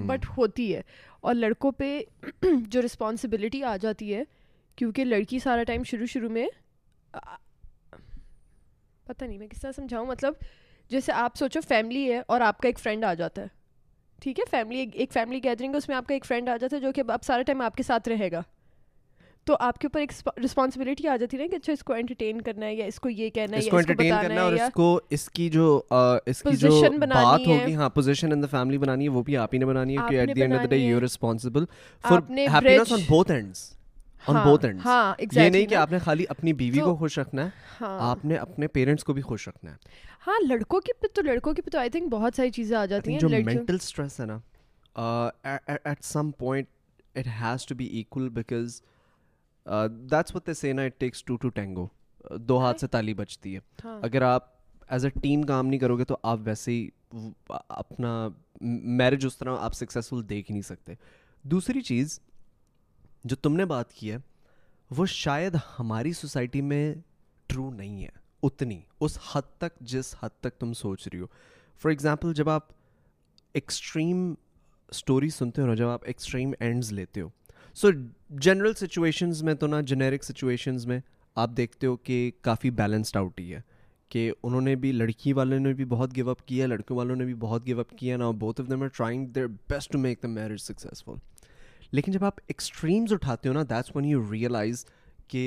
بٹ ہوتی ہے اور لڑکوں پہ <clears throat> جو رسپانسبلٹی آ جاتی ہے کیونکہ لڑکی سارا ٹائم شروع شروع میں پتہ نہیں میں کس طرح سمجھاؤں مطلب جیسے آپ سوچو فیملی ہے اور آپ کا ایک فرینڈ آ جاتا ہے ٹھیک ہے فیملی ایک فیملی گیدرنگ ہے اس میں آپ کا ایک فرینڈ آ جاتا ہے جو کہ اب سارا ٹائم آپ کے ساتھ رہے گا تو آپ کے اوپر ایک رسپانسبلٹی آ جاتی ہے نا کہ اچھا اس کو انٹرٹین کرنا ہے یا اس کو یہ کہنا ہے اس کو انٹرٹین کرنا ہے اور اس کو اس کی جو اس کی جو بات ہوگی ہاں پوزیشن ان دی فیملی بنانی ہے وہ بھی آپ ہی نے بنانی ہے کہ at the end of the day you are responsible for happiness on both ends تالی بچتی ہے ہاں۔ اگر آپ اے ٹیم کام نہیں کرو گے تو آپ ویسے ہی اپنا میرج اس طرح آپ سکسیزفل دیکھ ہی نہیں سکتے دوسری چیز جو تم نے بات کی ہے وہ شاید ہماری سوسائٹی میں ٹرو نہیں ہے اتنی اس حد تک جس حد تک تم سوچ رہی ہو فار ایگزامپل جب آپ ایکسٹریم اسٹوری سنتے ہو نا جب آپ ایکسٹریم اینڈز لیتے ہو سو جنرل سچویشنز میں تو نا جنیرک سچویشنز میں آپ دیکھتے ہو کہ کافی بیلنسڈ آؤٹ ہی ہے کہ انہوں نے بھی لڑکی والوں نے بھی بہت گو اپ کیا لڑکوں والوں نے بھی بہت گو اپ کیا نا both of them are trying their best to make the marriage successful لیکن جب آپ ایکسٹریمز اٹھاتے ہو نا دیٹس ون یو ریئلائز کہ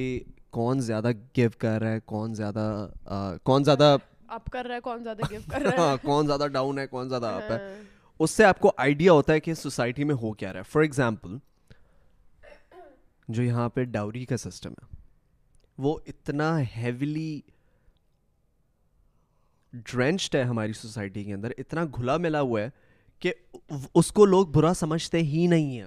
کون زیادہ گیو کر رہا ہے کون زیادہ کون زیادہ اپ کر رہا ہے کون زیادہ کر رہا ہے ہاں، کون زیادہ ڈاؤن ہے کون زیادہ اپ ہے ہاں۔ اس سے آپ کو آئیڈیا ہوتا ہے کہ سوسائٹی میں ہو کیا رہا ہے فار ایگزامپل جو یہاں پہ ڈاوری کا سسٹم ہے وہ اتنا ہیویلی ڈرینچڈ ہے ہماری سوسائٹی کے اندر اتنا گھلا ملا ہوا ہے کہ اس کو لوگ برا سمجھتے ہی نہیں ہیں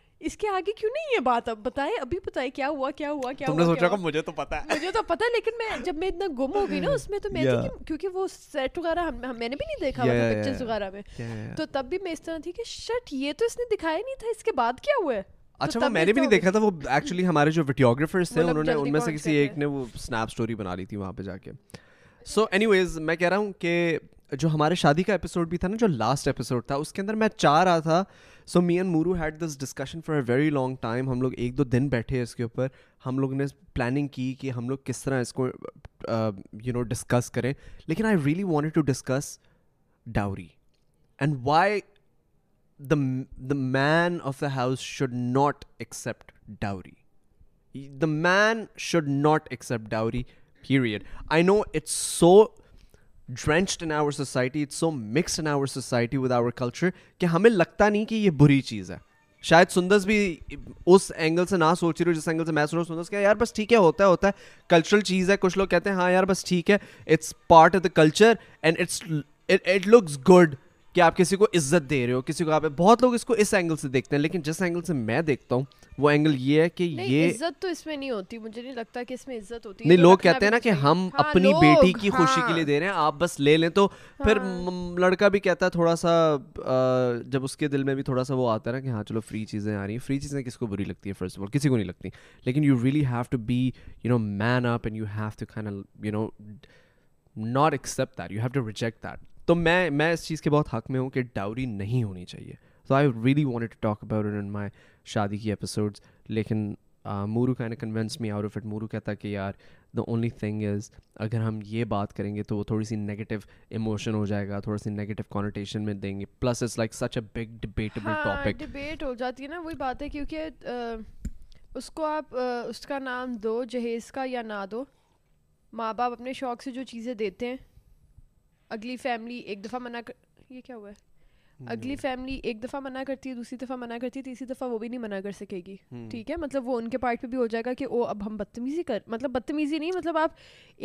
اس کے آگے کیوں نہیں یہ بات اب بتائے ابھی بتائیں کیا ہوا کیا ہوا کیا ہوا سوچا کہ مجھے تو پتا ہے مجھے تو پتا لیکن میں جب میں اتنا گم ہو گئی نا اس میں تو میں کیونکہ وہ سیٹ وغیرہ میں نے بھی نہیں دیکھا ہوا پکچرز وغیرہ میں تو تب بھی میں اس طرح تھی کہ شٹ یہ تو اس نے دکھایا نہیں تھا اس کے بعد کیا ہوا ہے اچھا وہ میں نے بھی نہیں دیکھا تھا وہ ایکچولی ہمارے جو ویڈیوگرافرس تھے مطلب انہوں نے ان میں سے کسی ایک نے وہ اسنیپ اسٹوری بنا لی تھی وہاں پہ جا کے سو اینی ویز میں کہہ رہا ہوں کہ جو ہمارے شادی کا ایپیسوڈ بھی تھا نا جو لاسٹ ایپیسوڈ تھا اس کے اندر میں چاہ رہا تھا so me and Mooroo had this discussion for a very long time ہم لوگ ایک دو دن بیٹھے اس کے اوپر ہم لوگ نے پلاننگ کی کہ ہم لوگ کس طرح اس کو یو نو ڈسکس کریں لیکن I really want to discuss dowry and why the the man of the house should not accept dowry the man should not accept dowry period I know it's so drenched in our society it's so mixed in our society with our culture کہ ہمیں لگتا نہیں کہ یہ بری چیز ہے شاید سندرس بھی اس اینگل سے نہ سوچ رہی ہو جس اینگل سے میں سن رہا ہوں سندرس کہ یار بس ٹھیک ہے ہوتا ہے ہوتا ہے کلچرل چیز ہے کچھ لوگ کہتے ہیں ہاں یار بس ٹھیک ہے it's part of the culture and it's it looks good کہ آپ کسی کو عزت دے رہے ہو کسی کو آپ بہت لوگ اس کو اس اینگل سے دیکھتے ہیں لیکن جس اینگل سے میں دیکھتا ہوں وہ اینگل یہ ہے کہ یہ عزت تو اس میں نہیں ہوتی مجھے نہیں لگتا کہ اس میں عزت ہوتی نہیں لوگ کہتے ہیں نا کہ ہم ہاں، اپنی بیٹی کی خوشی کے لیے ہاں۔ دے رہے ہیں آپ بس لے لیں تو پھر ہاں۔ لڑکا بھی کہتا ہے تھوڑا سا جب اس کے دل میں بھی تھوڑا سا وہ آتا ہے نا کہ ہاں چلو فری چیزیں آ رہی ہیں فری چیزیں کس کو بری لگتی ہیں فرسٹ آف آل کسی کو نہیں لگتی لیکن you really have have to to be you you you know know man up and not that you have to reject that تو میں میں اس چیز کے بہت حق میں ہوں کہ ڈاؤری نہیں ہونی چاہیے تو I really want talk about in my شادی کی ایپیسوڈس لیکن مورو کا نے convince me out of it Mooroo کہتا ہے کہ یار دا اونلی تھنگ از اگر ہم یہ بات کریں گے تو وہ تھوڑی سی نگیٹیو ایموشن ہو جائے گا تھوڑا سی نگیٹیو کانوٹیشن میں دیں گے plus is like such a big debatable topic debate ہو جاتی ہے نا وہی بات ہے کیونکہ اس کو آپ اس کا نام دو جہیز کا یا نہ دو ماں باپ اپنے شوق سے جو چیزیں دیتے ہیں اگلی فیملی ایک دفعہ منع کر یہ کیا ہوا ہے اگلی فیملی ایک دفعہ منع کرتی ہے دوسری دفعہ منع کرتی ہے تیسری دفعہ وہ بھی نہیں منع کر سکے گی ٹھیک ہے مطلب وہ ان کے پارٹ پہ بھی ہو جائے گا کہ وہ اب ہم بدتمیزی کر مطلب بدتمیزی نہیں مطلب آپ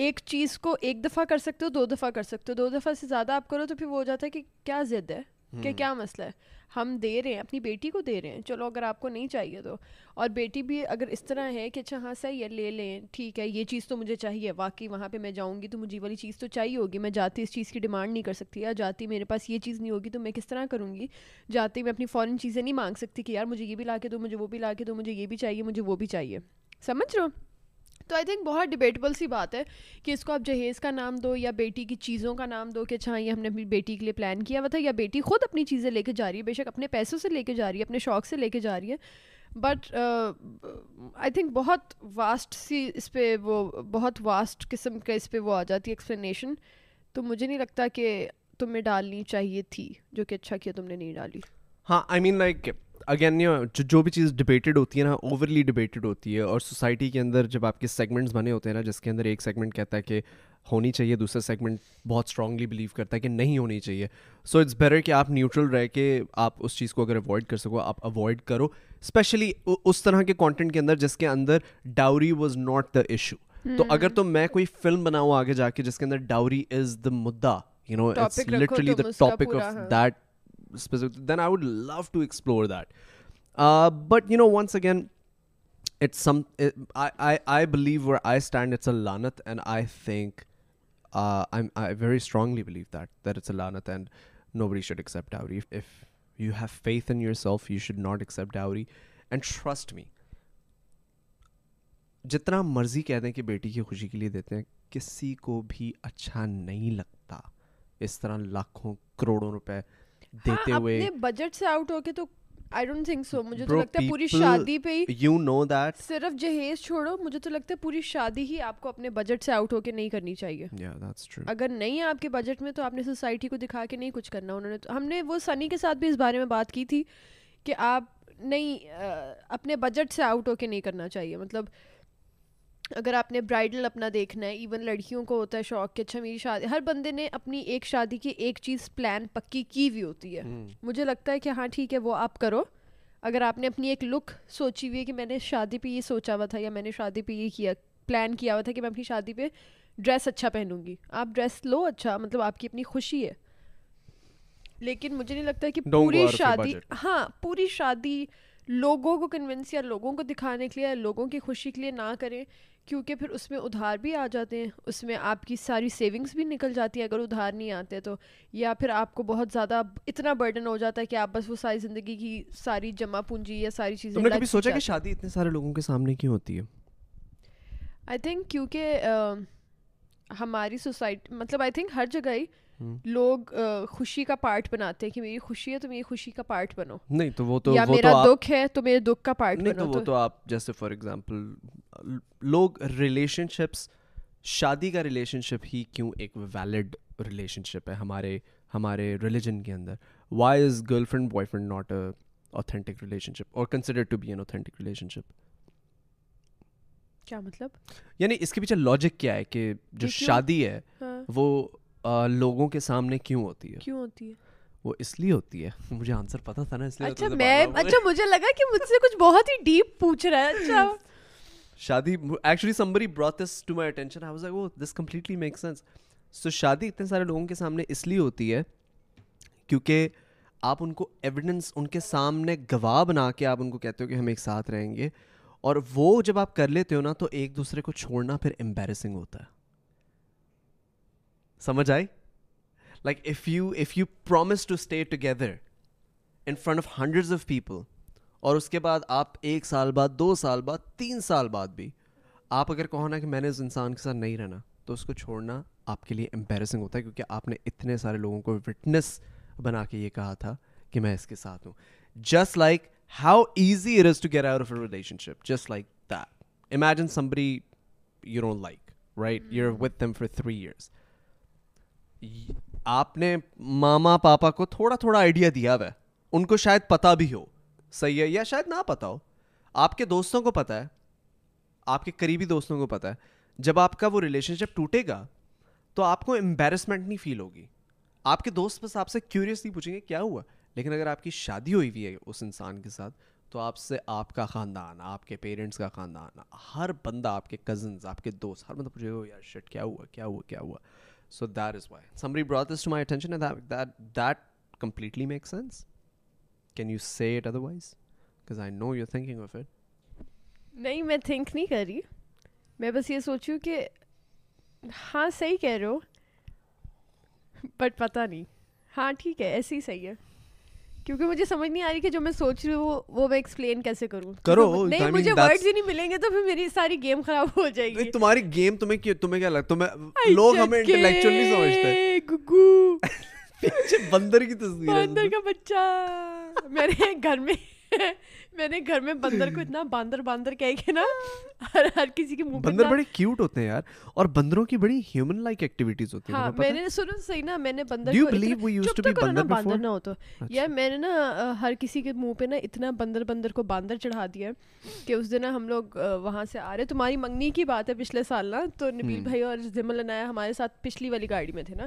ایک چیز کو ایک دفعہ کر سکتے ہو دو دفعہ کر سکتے ہو دو دفعہ سے زیادہ آپ کرو تو پھر وہ ہو جاتا ہے کہ کیا ضد ہے کہ کیا مسئلہ ہے ہم دے رہے ہیں اپنی بیٹی کو دے رہے ہیں چلو اگر آپ کو نہیں چاہیے تو اور بیٹی بھی اگر اس طرح ہے کہ اچھا ہاں صحیح ہے لے لیں ٹھیک ہے یہ چیز تو مجھے چاہیے واقعی وہاں پہ میں جاؤں گی تو مجھے والی چیز تو چاہیے ہوگی میں جاتی اس چیز کی ڈیمانڈ نہیں کر سکتی یا جاتی میرے پاس یہ چیز نہیں ہوگی تو میں کس طرح کروں گی جاتی میں اپنی فوراً چیزیں نہیں مانگ سکتی کہ یار مجھے یہ بھی لا کے دو مجھے وہ بھی لا کے دو مجھے یہ بھی چاہیے مجھے وہ بھی چاہیے سمجھ رہو تو آئی تھنک بہت ڈبیٹیبل سی بات ہے کہ اس کو آپ جہیز کا نام دو یا بیٹی کی چیزوں کا نام دو کہ اچھا یہ ہم نے اپنی بیٹی کے لیے پلان کیا ہوا تھا یا بیٹی خود اپنی چیزیں لے کے جا رہی ہے بے شک اپنے پیسوں سے لے کے جا رہی ہے اپنے شوق سے لے کے جا رہی ہے بٹ آئی تھنک بہت واسٹ سی اس پہ وہ بہت واسٹ قسم کا اس پہ وہ آ جاتی ہے ایکسپلینیشن تو مجھے نہیں لگتا کہ تمہیں ڈالنی چاہیے تھی جو کہ اچھا کیا تم نے نہیں ڈالی ہاں I mean like again you جو بھی چیز ڈبیٹیڈ ہوتی ہے نا اوورلی ڈبیٹیڈ ہوتی ہے اور سوسائٹی کے اندر جب آپ کے سیگمنٹس بنے ہوتے ہیں نا جس کے اندر ایک سیگمنٹ کہتا ہے کہ ہونی چاہیے دوسرا سیگمنٹ بہت اسٹرانگلی بلیو کرتا ہے کہ نہیں ہونی چاہیے سو اٹس بیٹر کہ آپ نیوٹرل رہ کے آپ اس چیز کو اگر اوائڈ کر سکو آپ اوائڈ کرو اسپیشلی اس طرح کے کانٹینٹ کے اندر جس کے اندر dowry was not the issue تو hmm. اگر تو میں کوئی فلم بناؤں آگے جا کے جس کے اندر ڈاوری از دا مدعا you know it's literally the topic of that then I would love to It, that but you know where again it's believe I stand it's a لانت and I think very strongly believe that that it's a لانت and nobody should accept If, you have have in yourself you should not accept dowry, and trust me جتنا مرضی کہہ دیں کہ بیٹی کی خوشی کے لیے دیتے ہیں کسی کو بھی اچھا نہیں لگتا اس طرح لاکھوں کروڑوں روپئے ہاں، پوری شادی ہی آپ کو اپنے بجٹ سے آؤٹ ہو کے نہیں کرنی چاہیے اگر نہیں آپ کے بجٹ میں تو آپ نے سوسائٹی کو دکھا کے نہیں کچھ کرنا انہوں نے ہم نے وہ سنی کے ساتھ بھی اس بارے میں بات کی تھی کہ آپ نہیں اپنے بجٹ سے آؤٹ ہو کے نہیں کرنا چاہیے مطلب اگر آپ نے برائڈل اپنا دیکھنا ہے ایون لڑکیوں کو ہوتا ہے شوق کہ اچھا میری شادی ہر بندے نے اپنی ایک شادی کی ایک چیز پلان پکی کی ہوئی ہوتی ہے مجھے لگتا ہے کہ ہاں ٹھیک ہے وہ آپ کرو اگر آپ نے اپنی ایک لک سوچی ہوئی ہے کہ میں نے شادی پہ یہ سوچا ہوا تھا یا میں نے شادی پہ یہ کیا پلان کیا ہوا تھا کہ میں اپنی شادی پہ ڈریس اچھا پہنوں گی آپ ڈریس لو اچھا مطلب آپ کی اپنی خوشی ہے لیکن مجھے نہیں لگتا کہ پوری شادی ہاں پوری شادی لوگوں کو کنوینس یا لوگوں کو دکھانے کے لیے لوگوں کی خوشی کے لیے نہ کریں کیونکہ پھر اس میں ادھار بھی آ جاتے ہیں اس میں آپ کی ساری سیونگس بھی نکل جاتی ہیں اگر ادھار نہیں آتے تو یا پھر آپ کو بہت زیادہ اتنا برڈن ہو جاتا ہے کہ آپ بس وہ ساری زندگی کی ساری جمع پونجی یا ساری چیزیں سوچا کہ شادی اتنے سارے لوگوں کے سامنے کیوں ہوتی ہے آئی تھنک کیونکہ ہماری سوسائٹی مطلب آئی تھنک ہر جگہ ہی لوگ خوشی کا پارٹ بناتے ہیں کہ میری خوشی ہے تو میری خوشی کا پارٹ بنو نہیں تو وہ تو یا میرا دکھ ہے تو میرے دکھ کا پارٹ نہیں تو وہ تو آپ جیسے فار ایگزامپل لوگ ریلیشن شپس شادی کا ریلیشن شپ ہی کیوں ایک ویلڈ ریلیشن شپ ہے ہمارے ہمارے ریلیجن کے اندر why is girlfriend boyfriend not a authentic relationship اور consider to be an authentic relationship کیا مطلب یعنی اس کے پیچھے لاجک کیا ہے کہ جو شادی ہے ہاں۔ وہ لوگوں کے سامنے کیوں ہوتی ہے کیوں ہوتی ہے وہ اس لیے ہوتی ہے مجھے آنسر پتا تھا نا اس لیے اچھا میں اچھا مجھے لگا کہ مجھ سے کچھ بہت ہی ڈیپ پوچھ رہا ہے اچھا شادی actually somebody brought this to my attention I was like oh this completely make sense so شادی اتنے سارے لوگوں کے سامنے اس لیے ہوتی ہے کیونکہ آپ ان کو ایویڈنس ان کے سامنے گواہ بنا کے آپ ان کو کہتے ہو کہ ہم ایک ساتھ رہیں گے اور وہ جب آپ کر لیتے ہو نا تو ایک دوسرے کو چھوڑنا پھر امبیرسنگ ہوتا ہے سمجھ I like if you if you promise to stay together in front of hundred of people اور اس کے بعد آپ ایک سال بعد دو سال بعد تین سال بعد بھی آپ اگر کہو نا کہ میں نے اس انسان کے ساتھ نہیں رہنا تو اس کو چھوڑنا آپ کے لیے امپیرسنگ ہوتا ہے کیونکہ آپ نے اتنے سارے لوگوں کو وٹنس بنا کے یہ کہا تھا کہ میں اس کے ساتھ ہوں just like how easy it is to of our relationship just like that imagine somebody you don't like right you with for three years آپ نے ماما پاپا کو تھوڑا تھوڑا آئیڈیا دیا ہوا ہے ان کو شاید پتہ بھی ہو صحیح ہے یا شاید نہ پتہ ہو آپ کے دوستوں کو پتہ ہے آپ کے قریبی دوستوں کو پتا ہے جب آپ کا وہ ریلیشن شپ ٹوٹے گا تو آپ کو امبیرسمنٹ نہیں فیل ہوگی آپ کے دوست بس آپ سے کیوریسلی پوچھیں گے کیا ہوا لیکن اگر آپ کی شادی ہوئی ہوئی ہے اس انسان کے ساتھ تو آپ سے آپ کا خاندان آپ کے پیرنٹس کا خاندان ہر بندہ آپ کے کزنس آپ کے دوست ہر بندہ پوچھے گا یار oh شٹ کیا ہوا کیا ہوا کیا ہوا so that that is why somebody brought this to my attention completely make sense can you you it it otherwise because I know thinking of نہیں میں تھنک نہیں کر رہی میں بس یہ سوچوں کہ ہاں صحیح کہہ رہے ہو بٹ پتہ نہیں ہاں ٹھیک ہے ایسے ہی صحیح ہے کیونکہ مجھے سمجھ نہیں آ رہی کہ جو میں سوچ رہی ہوں وہ میں ایکسپلین کیسے کروں کرو نہیں مجھے ورڈز ہی نہیں ملیں گے تو پھر میری ساری گیم خراب ہو جائے گی تمہاری گیم تمہیں تمہیں کیا لگتا تمہیں لوگ ہمیں انٹلیکچولی سمجھتے ہیں گگو <laughs> بندر کی تصویر بندر کا بچہ میرے گھر میں میں نے گھر میں بندر کو اتنا باندر باندر کہہ کے نا <laughs> ہر کسی کے منہ بندر بڑے کیوٹ ہوتے ہیں یار اور بندروں کی بڑی ہیومن لائک ایکٹیویٹیز ہوتی ہیں ہاں، میں نے سنو صحیح نا میں نے بندر کو believe we used to be بندر بیفور بندر نہ ہوتا اچھا۔ یا میں نے نا ہر کسی کے منہ پہ نا اتنا بندر بندر کو باندر چڑھا دیا کہ اس دن ہم لوگ وہاں سے آ رہے تمہاری منگنی کی بات ہے پچھلے سال نا تو نبیل بھائی اور زمل انایا ہمارے ساتھ پچھلی والی گاڑی میں تھے نا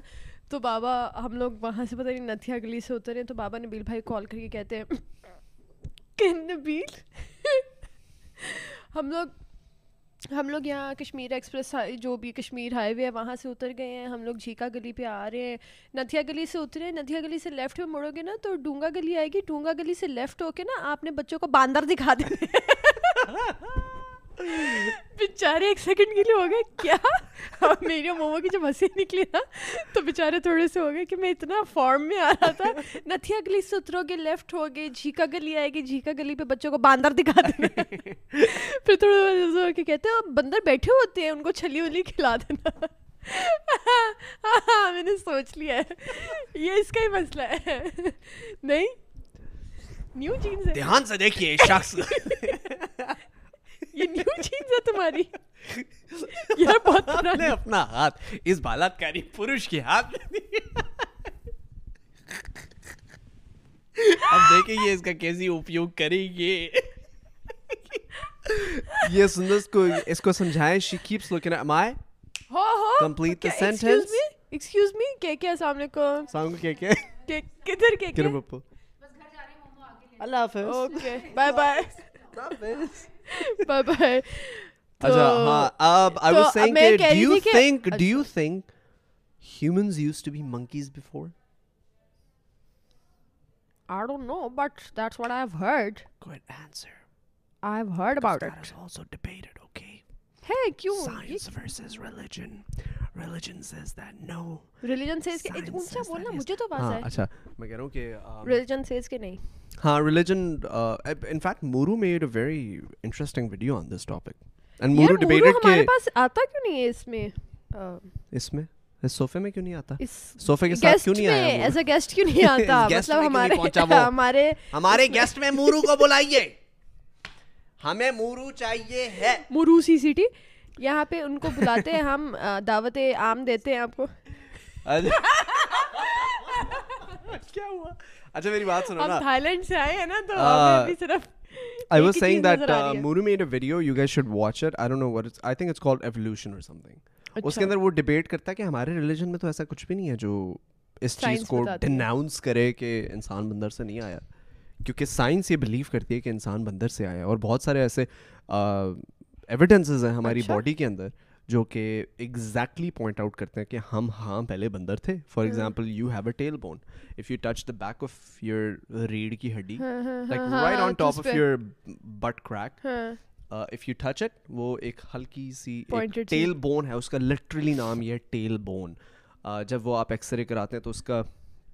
تو بابا ہم لوگ وہاں سے پتہ نہیں نتھیا گلی سے اترے تو بابا نبیل بھائی کال کر کے کہتے ہیں نبیل ہم لوگ ہم لوگ یہاں کشمیر ایکسپریس جو بھی کشمیر ہائی وے ہے وہاں سے اتر گئے ہیں ہم لوگ جھیکا گلی پہ آ رہے ہیں ندھیا گلی سے اترے ہیں ندھیا گلی سے لیفٹ میں مڑو گے نا تو ڈونگا گلی آئے گی ڈونگا گلی سے لیفٹ ہو کے نا آپ نے بچوں کو باندر دکھا دیں <laughs> بےچارے ایک سیکنڈ کے لیے ہو گئے کیا میرے مومو کی جب ہنسی نکلی نا تو بےچارے تھوڑے سے ہو گئے کہ میں میں اتنا فارم آ رہا تھا لیفٹ ہو گئے جھیکا گلی آئے گی جھیکا گلی پہ بچوں کو باندر دکھا دینا پھر کہتے ہیں بندر بیٹھے ہوتے ہیں ان کو چھلی ولی کھلا دینا ہاں، ہاں، میں نے سوچ لیا ہے یہ اس کا ہی مسئلہ ہے نہیں نیو دھیان سے دیکھیے شخص <laughs> تمہاری کیسی اپیوگ کریں گے اس کو سمجھائے کو کیا بائے بائے بائے بائے اچھا ہاں اب I was saying do do you you think think humans used to be monkeys before I don't know but that's what I have have heard heard good answer I about it also ہر نہیں ہاں نہیں اس میں اس میں guest کیوں نہیں آتا ہمارے ہمارے گیسٹ میں مورو کو بلائیے ہمیں مورو چاہیے ہے مورو سی سٹی یہاں پہ ان کو بلاتے ہیں ہم دعوت عام دیتے ہیں آپ کو کیا ہوا اچھا میری بات سنو نا تھائی لینڈ سے آئے ہیں نا تو صرف I was saying that uh, Muru made a video. You guys should watch it. I don't know what it's. I think it's called evolution or something. اچھا۔ اس کے اندر وہ ڈبیٹ کرتا ہے کہ ہمارے ریلیجن میں تو ایسا کچھ بھی نہیں ہے جو اس چیز کو ڈیناؤنس کرے کہ انسان بندر سے نہیں آیا کیونکہ سائنس یہ بلیو کرتی ہے کہ انسان بندر سے آیا اور بہت سارے ایسے ایویڈنسز ہیں ہماری باڈی اچھا۔ کے اندر جو کہ ایگزیکٹلی پوائنٹ آؤٹ کرتے ہیں کہ ہم ہاں پہلے بندر تھے for example you have a tailbone if you touch the back of your ریڑھ کی ہڈی like of your butt crack if you touch it وہ ایک ہلکی سی ٹیل بون ہے اس کا لٹرلی نام یہ ہے ٹیل بون جب وہ آپ ایکس رے کراتے ہیں تو اس کا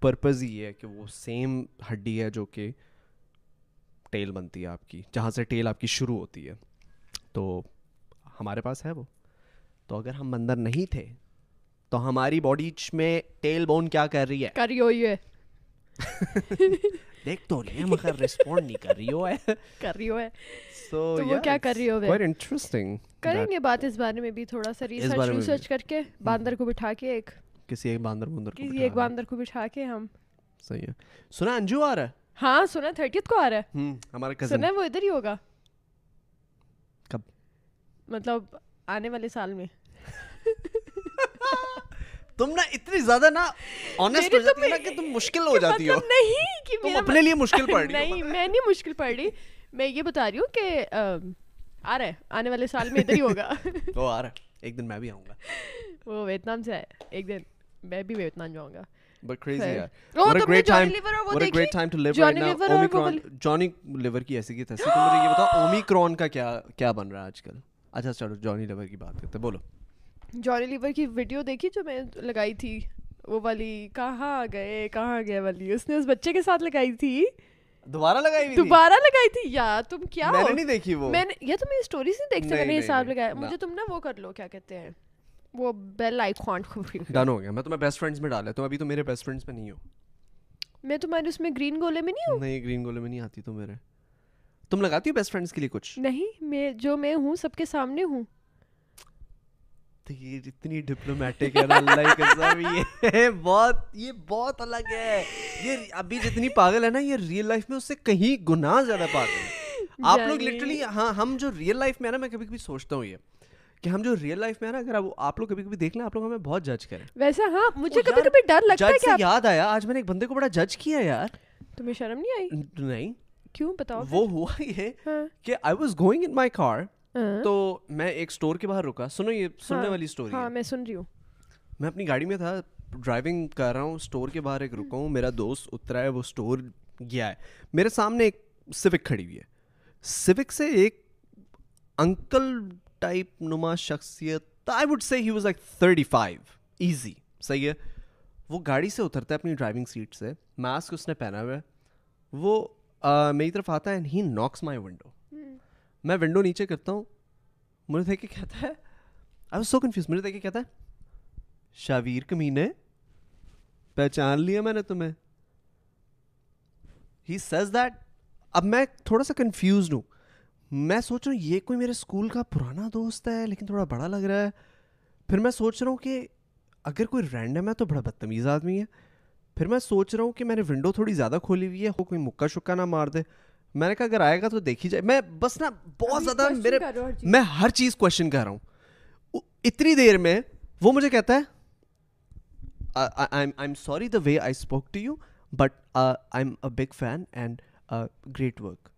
پرپز ہی ہے کہ وہ سیم ہڈی ہے جو کہ ٹیل بنتی ہے آپ کی جہاں سے ٹیل آپ کی شروع ہوتی ہے تو ہمارے پاس ہے وہ تو اگر ہم بندر نہیں تھے تو ہماری باڈی میں ٹیل بون کیا کر رہی ہے کر رہی ہوئی ہے <laughs> دیکھ تو لیں مگر ریسپونڈ نہیں کر رہی ہو ہے کر رہی ہو ہے تو وہ کیا کر رہی ہو ہے انٹرسٹنگ کریں گے بات اس بارے میں بھی تھوڑا سا ریسرچ ریسرچ کر کے باندر کو بٹھا کے ایک کسی ایک باندر بندر کو کسی ایک باندر کو بٹھا کے ہم صحیح ہے سنا انجو آ رہا ہے ہاں سنا تھرٹیتھ کو آ رہا ہے ہمارا سنا وہ ادھر ہی ہوگا کب مطلب آنے والے سال میں <laughs> تم نا اتنی زیادہ نا آنےسٹ ہو جاتی ہے نا کہ تم مشکل ہو جاتی ہو مطلب نہیں تم اپنے لیے مشکل پڑ رہی نہیں میں نہیں مشکل پڑ رہی میں یہ بتا رہی ہوں کہ آ رہا ہے آنے والے سال میں ادھر ہی ہوگا <laughs> وہ آ رہا ہے ایک دن میں بھی آؤں گا وہ ویتنام سے آئے ایک دن میں بھی ویتنام جاؤں گا بٹ کریزی ہے اومیکرون جانی جانی جانی لیور لیور لیور کی کی کی کی ایسی تو مجھے یہ بتاؤ کا کیا کیا بن رہا آج کل اچھا چلو بات کرتے بولو ویڈیو دیکھی جو میں لگائی تھی وہ والی والی کہاں کہاں گئے گئے اس نے اس بچے کے ساتھ لگائی تھی دوبارہ لگائی لگائی تھی دوبارہ یا یا تم تم تم کیا کیا میں میں میں نے نے نے نہیں نہیں دیکھی وہ وہ سٹوریز دیکھتے حساب لگایا مجھے نا کر لو کہتے ہیں وہ بیل آئی کوانٹ ڈن ہو گیا میں تمہیں بیسٹ فرینڈس میں ڈالا تم ابھی تو میرے بیسٹ فرینڈس میں نہیں ہو میں تمہارے اس میں گرین گولے میں نہیں ہوں نہیں گرین گولے میں نہیں آتی تو میرے تم لگاتی ہو بیسٹ فرینڈس کے لیے کچھ نہیں میں جو میں ہوں سب کے سامنے ہوں یہ اتنی ڈپلومیٹک ہے اللہ کی قسم یہ بہت یہ بہت الگ ہے یہ ابھی جتنی پاگل ہے نا یہ ریئل لائف میں اس سے کہیں گناہ زیادہ پاگل آپ لوگ لٹرلی یعنی ہاں ہم جو ریئل لائف میں ہے نا میں کبھی کبھی سوچتا ہوں یہ ہم جو ریئل ہاں، لائف میں اپنی گاڑی میں تھا ڈرائیونگ کر رہا ہوں اسٹور کے باہر ایک ہاں۔ رکا ہوں میرا دوست اترا ہے وہ میرے سامنے کھڑی ہوئی ایک انکل ٹائپ نما شخصیت I would say he was like thirty five easy صحیح ہے وہ گاڑی سے اترتا ہے اپنی ڈرائیونگ سیٹ سے ماسک اس نے پہنا ہوا ہے وہ میری طرف آتا ہے ہی ناکس مائی ونڈو میں ونڈو نیچے کرتا ہوں مجھے دیکھ کے کہتا ہے آئی واز سو کنفیوز مجھے دیکھ کے کہتا ہے شاویر کمینے پہچان لیا میں نے تمہیں ہی سیز دیٹ اب میں تھوڑا سا کنفیوزڈ ہوں میں سوچ رہا ہوں یہ کوئی میرے اسکول کا پرانا دوست ہے لیکن تھوڑا بڑا لگ رہا ہے پھر میں سوچ رہا ہوں کہ اگر کوئی رینڈم ہے تو بڑا بدتمیز آدمی ہے پھر میں سوچ رہا ہوں کہ میں نے ونڈو تھوڑی زیادہ کھولی ہوئی ہے وہ کوئی مکہ شکا نہ مار دے میں نے کہا اگر آئے گا تو دیکھی جائے میں بس نا بہت زیادہ میرے جی۔ میں ہر چیز کوشچن کہہ رہا ہوں اتنی دیر میں وہ مجھے کہتا ہے I am sorry the way I spoke to you but I am a big fan and great work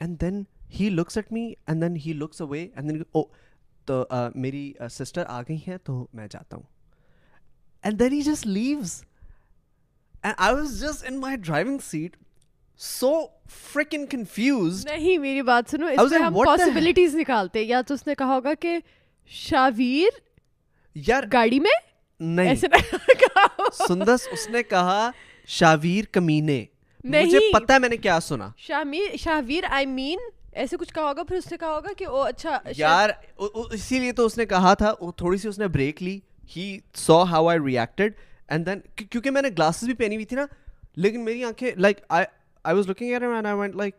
and then he looks at me and then he looks away and then oh تو میری sister آ گئی ہیں تو میں جاتا ہوں and then he just leaves and I was just in my driving seat so freaking confuse نہیں میری بات سنو اس میں ہم پاسبلٹیز نکالتے یا تو اس نے کہا ہوگا کہ شاویر یار گاڑی میں نہیں سندس اس نے کہا شاویر کمینے مجھے پتہ ہے میں نے کیا سنا شاویر آئی مین ایسے کچھ کہا ہوگا پھر اس نے کہا ہوگا کہ وہ اچھا یار اسی لیے تو اس نے کہا تھا وہ تھوڑی سی اس نے بریک لی ہی so how I reacted and then کیونکہ میں نے گلاسز بھی پہنی ہوئی تھی نا لیکن میری آنکھیں like I was looking like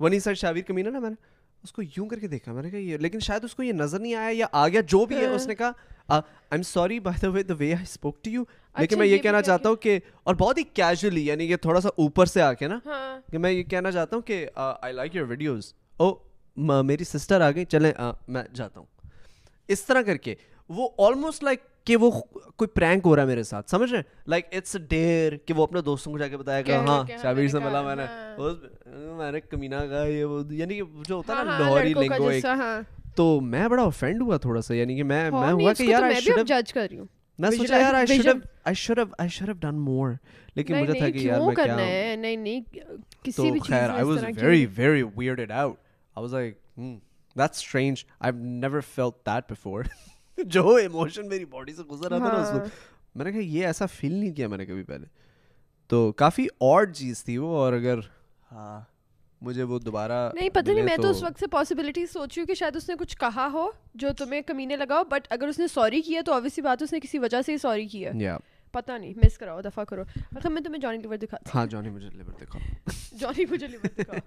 ونی سر شاویر کمینا نا میں نے اس کو یوں کر کے دیکھا میں نے کہا یہ لیکن شاید اس کو یہ نظر نہیں آیا یا آ گیا جو بھی ہے ہاں۔ اس نے کہا I am sorry by the way the way I spoke to you لیکن اچھا میں یہ کہنا چاہتا ہوں کہ اور بہت ہی کیجولی یعنی کہ تھوڑا سا اوپر سے آ کے نا ہاں۔ کہ میں یہ کہنا چاہتا ہوں کہ I like your videos oh میری سسٹر آ گئی چلیں میں جاتا ہوں اس طرح کر کے وہ آلموسٹ لائک کہ وہ کوئی پرینک ہو رہا ہے میرے ساتھ سمجھ رہے لائک اٹس ڈیئر کہ وہ اپنے دوستوں کو جا کے بتایا گیا ہاں شابیر سے ملا میں نے ہاں۔ میں نے کمینا کا یہ وہ یعنی کہ جو ہوتا ہے نا ہاں، لاہوری لینگویج تو میں بڑا افینڈ ہوا تھوڑا سا یعنی کہ میں میں ہوا کہ یار میں بھی جج کر رہی ہوں گزر نے کہا یہ ایسا فیل نہیں کیا میں نے کبھی پہلے تو کافی اور چیز تھی وہ اور اگر ہاں۔ مجھے وہ دوبارہ نہیں پتہ نہیں میں تو اس وقت سے پاسبلٹی سوچ رہی ہوں کہ شاید اس نے کچھ کہا ہو جو تمہیں کمینے لگاؤ بٹ اگر اس نے سوری کیا تو آبویسلی بات اس نے کسی وجہ سے ہی سوری کیا پتہ نہیں مس کراؤ دفعہ کرو اچھا میں تمہیں جانی لیور دکھا ہاں جانی مجھے لیور دکھا جانی مجھے لیور دکھا <laughs>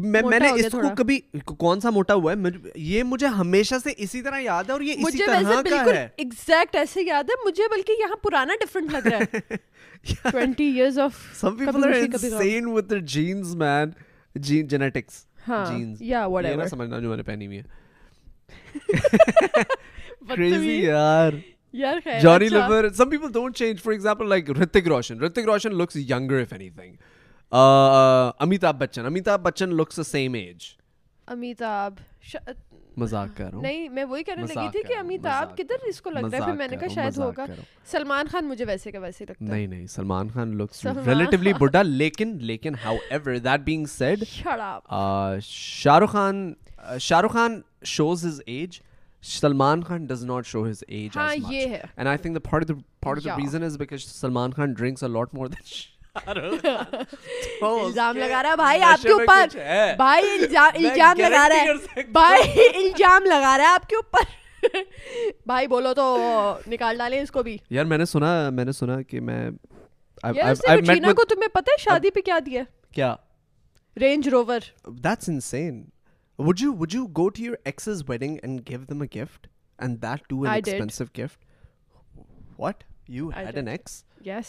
میں نے اس کو کبھی کون سا موٹا ہوا ہے یہ مجھے ہمیشہ سے اسی طرح یاد ہے اور یہ اسی طرح کا ہے ہے ہے ایگزیکٹ ایسے یاد مجھے بلکہ یہاں پرانا لگ رہا 20 <laughs> <laughs> Amitabh Bachchan Amitabh Bachchan looks same age Amitabh مزاق کر رہا ہوں نہیں میں وہی کہنے لگی تھی کہ امیتابھ کدھر اس کو لگ رہا ہے پھر میں نے کہا شاید ہوگا سلمان خان مجھے ویسے کا ویسے لگتا نہیں نہیں سلمان خان لکس ریلیٹیولی بڈھا لیکن لیکن however that being said Shah Rukh Khan Shah Rukh Khan shows his age Salman Khan does not show his age ہاں یہ ہے and I think the part of the reason is because Salman Khan drinks a lot more than <laughs> <laughs> الزام لگا رہا ہے بھائی آپ کے اوپر بھائی <laughs> الزام لگا رہا ہے بھائی الزام لگا رہا ہے آپ کے اوپر بھائی بولو تو نکال ڈالیں اس کو بھی یار میں نے سنا میں نے سنا کہ میں کو تمہیں پتہ ہے شادی پہ کیا دیا کیا Range Rover that's insane would you would you go to your ex's wedding and give them a gift and that too an I expensive did. gift what you I had did. an ex yes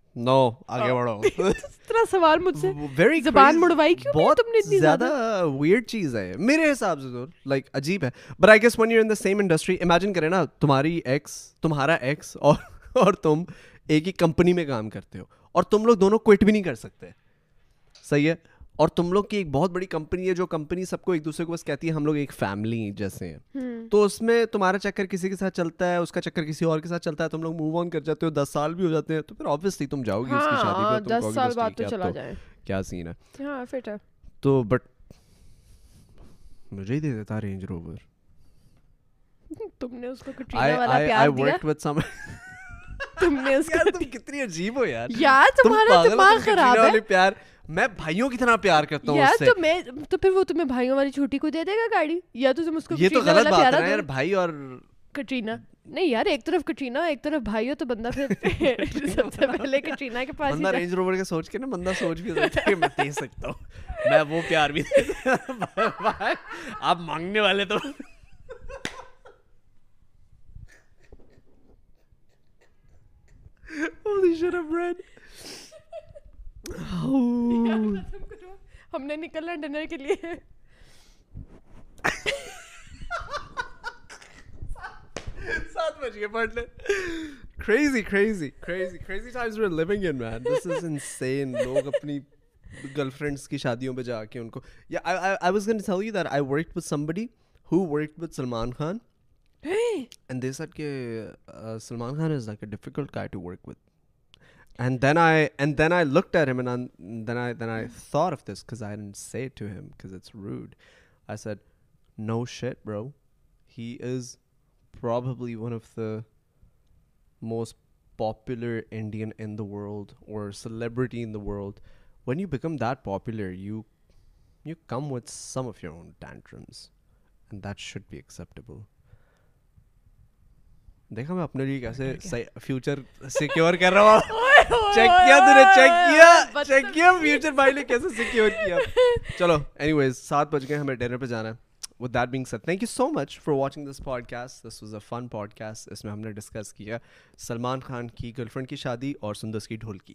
no آگے بڑھو <laughs> سوال مجھ سے زبان مڑوائی کیوں بہت تم نے اتنی زیادہ ویئرڈ چیز ہے میرے حساب سے لائک عجیب ہے but I guess when you in the same industry imagine کریں نا تمہاری ایکس تمہارا ایکس اور اور تم ایک ہی کمپنی میں کام کرتے ہو اور تم لوگ دونوں کوئٹ بھی نہیں کر سکتے صحیح ہے اور تم لوگ کی ایک بہت بڑی کمپنی ہے جو کمپنی سب کو ایک دوسرے کو بس کہتی ہے ہم لوگ ایک فیملی جیسے ہیں تو اس میں تمہارا چکر کسی کے ساتھ چلتا ہے اس کا چکر کسی اور کے ساتھ چلتا ہے تم لوگ موو آن کر جاتے ہو دس سال بھی ہو جاتے ہیں تو پھر آبویسلی تم جاؤ گی کیا سین ہاں، ہے تو بٹ مجھے ہی دے دیتا رینج روور تم نے اس کو کٹرینا والا پیار دیا تم نے اس کو کتنی عجیب ہو یار یار تمہارا دماغ خراب ہے پیار میں بھائیوں کی طرح پیار کرتا ہوں یار تو میں تو پھر وہ تمہیں بھائیوں والی چھوٹی کو دے دے گا گاڑی یا تو تم اس کو یہ تو غلط بات ہے یار بھائی اور کٹرینا نہیں یار ایک طرف کٹرینا ایک طرف بھائی ہو تو بندہ پھر <laughs> سب سے پہلے کٹرینا کے پاس بندہ رینج روور کے سوچ کے نا بندہ سوچ بھی سکتا ہے میں دے سکتا ہوں میں وہ پیار بھی آپ مانگنے والے تو Holy shit, I'm red. ہم نے نکلنا ڈنر کے لیے اپنی گرل فرینڈس کی شادیوں پہ جا کے ان کو Salman work with And then I looked at him, and then I thought of this because I didn't say it to him because it's rude. I said, "No shit, bro. He is probably one of the most popular Indian in the world or celebrity in the world. When you become that popular, you come with some of your own tantrums, and that should be acceptable." دیکھا میں اپنے لیے کیسے future secure کر رہا ہوں سات بج گئے ہمیں ڈنر پہ جانا with that being said thank you so much for watching اس میں ہم نے ڈسکس کیا سلمان خان کی گرل فرینڈ کی شادی اور سندس کی ڈھول کی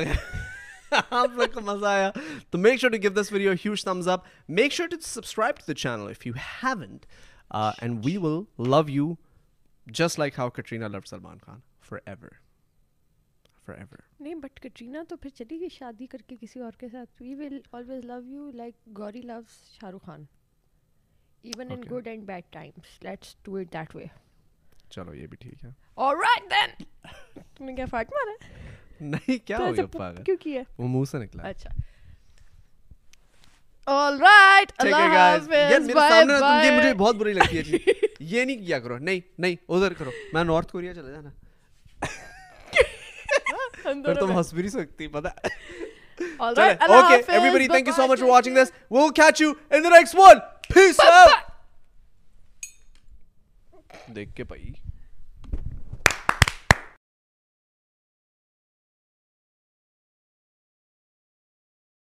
اگر کو مزہ آیا تو make sure video huge up make sure channel and we will love you just like how Katrina love Salman Khan forever forever نہیں بٹ کٹرینا تو پھر چلی گئی شادی کر کے کسی اور کے ساتھ we will always love you like Gauri loves Shah Rukh Khan even in good and bad times let's do it that way چلو یہ بھی ٹھیک ہے آلرائٹ دین تم نے کیا فاٹ مارا نہیں کیا ہو گیا کیوں کیا وہ منہ سے نکلا اچھا یہ نہیں کیا کرو نہیں نہیں ادھر کرو میں نارتھ کوریا چلے جانا <laughs> تم ہنس بھی نہیں سکتی پتا سو مچ واچنگ دیکھ کے بھائی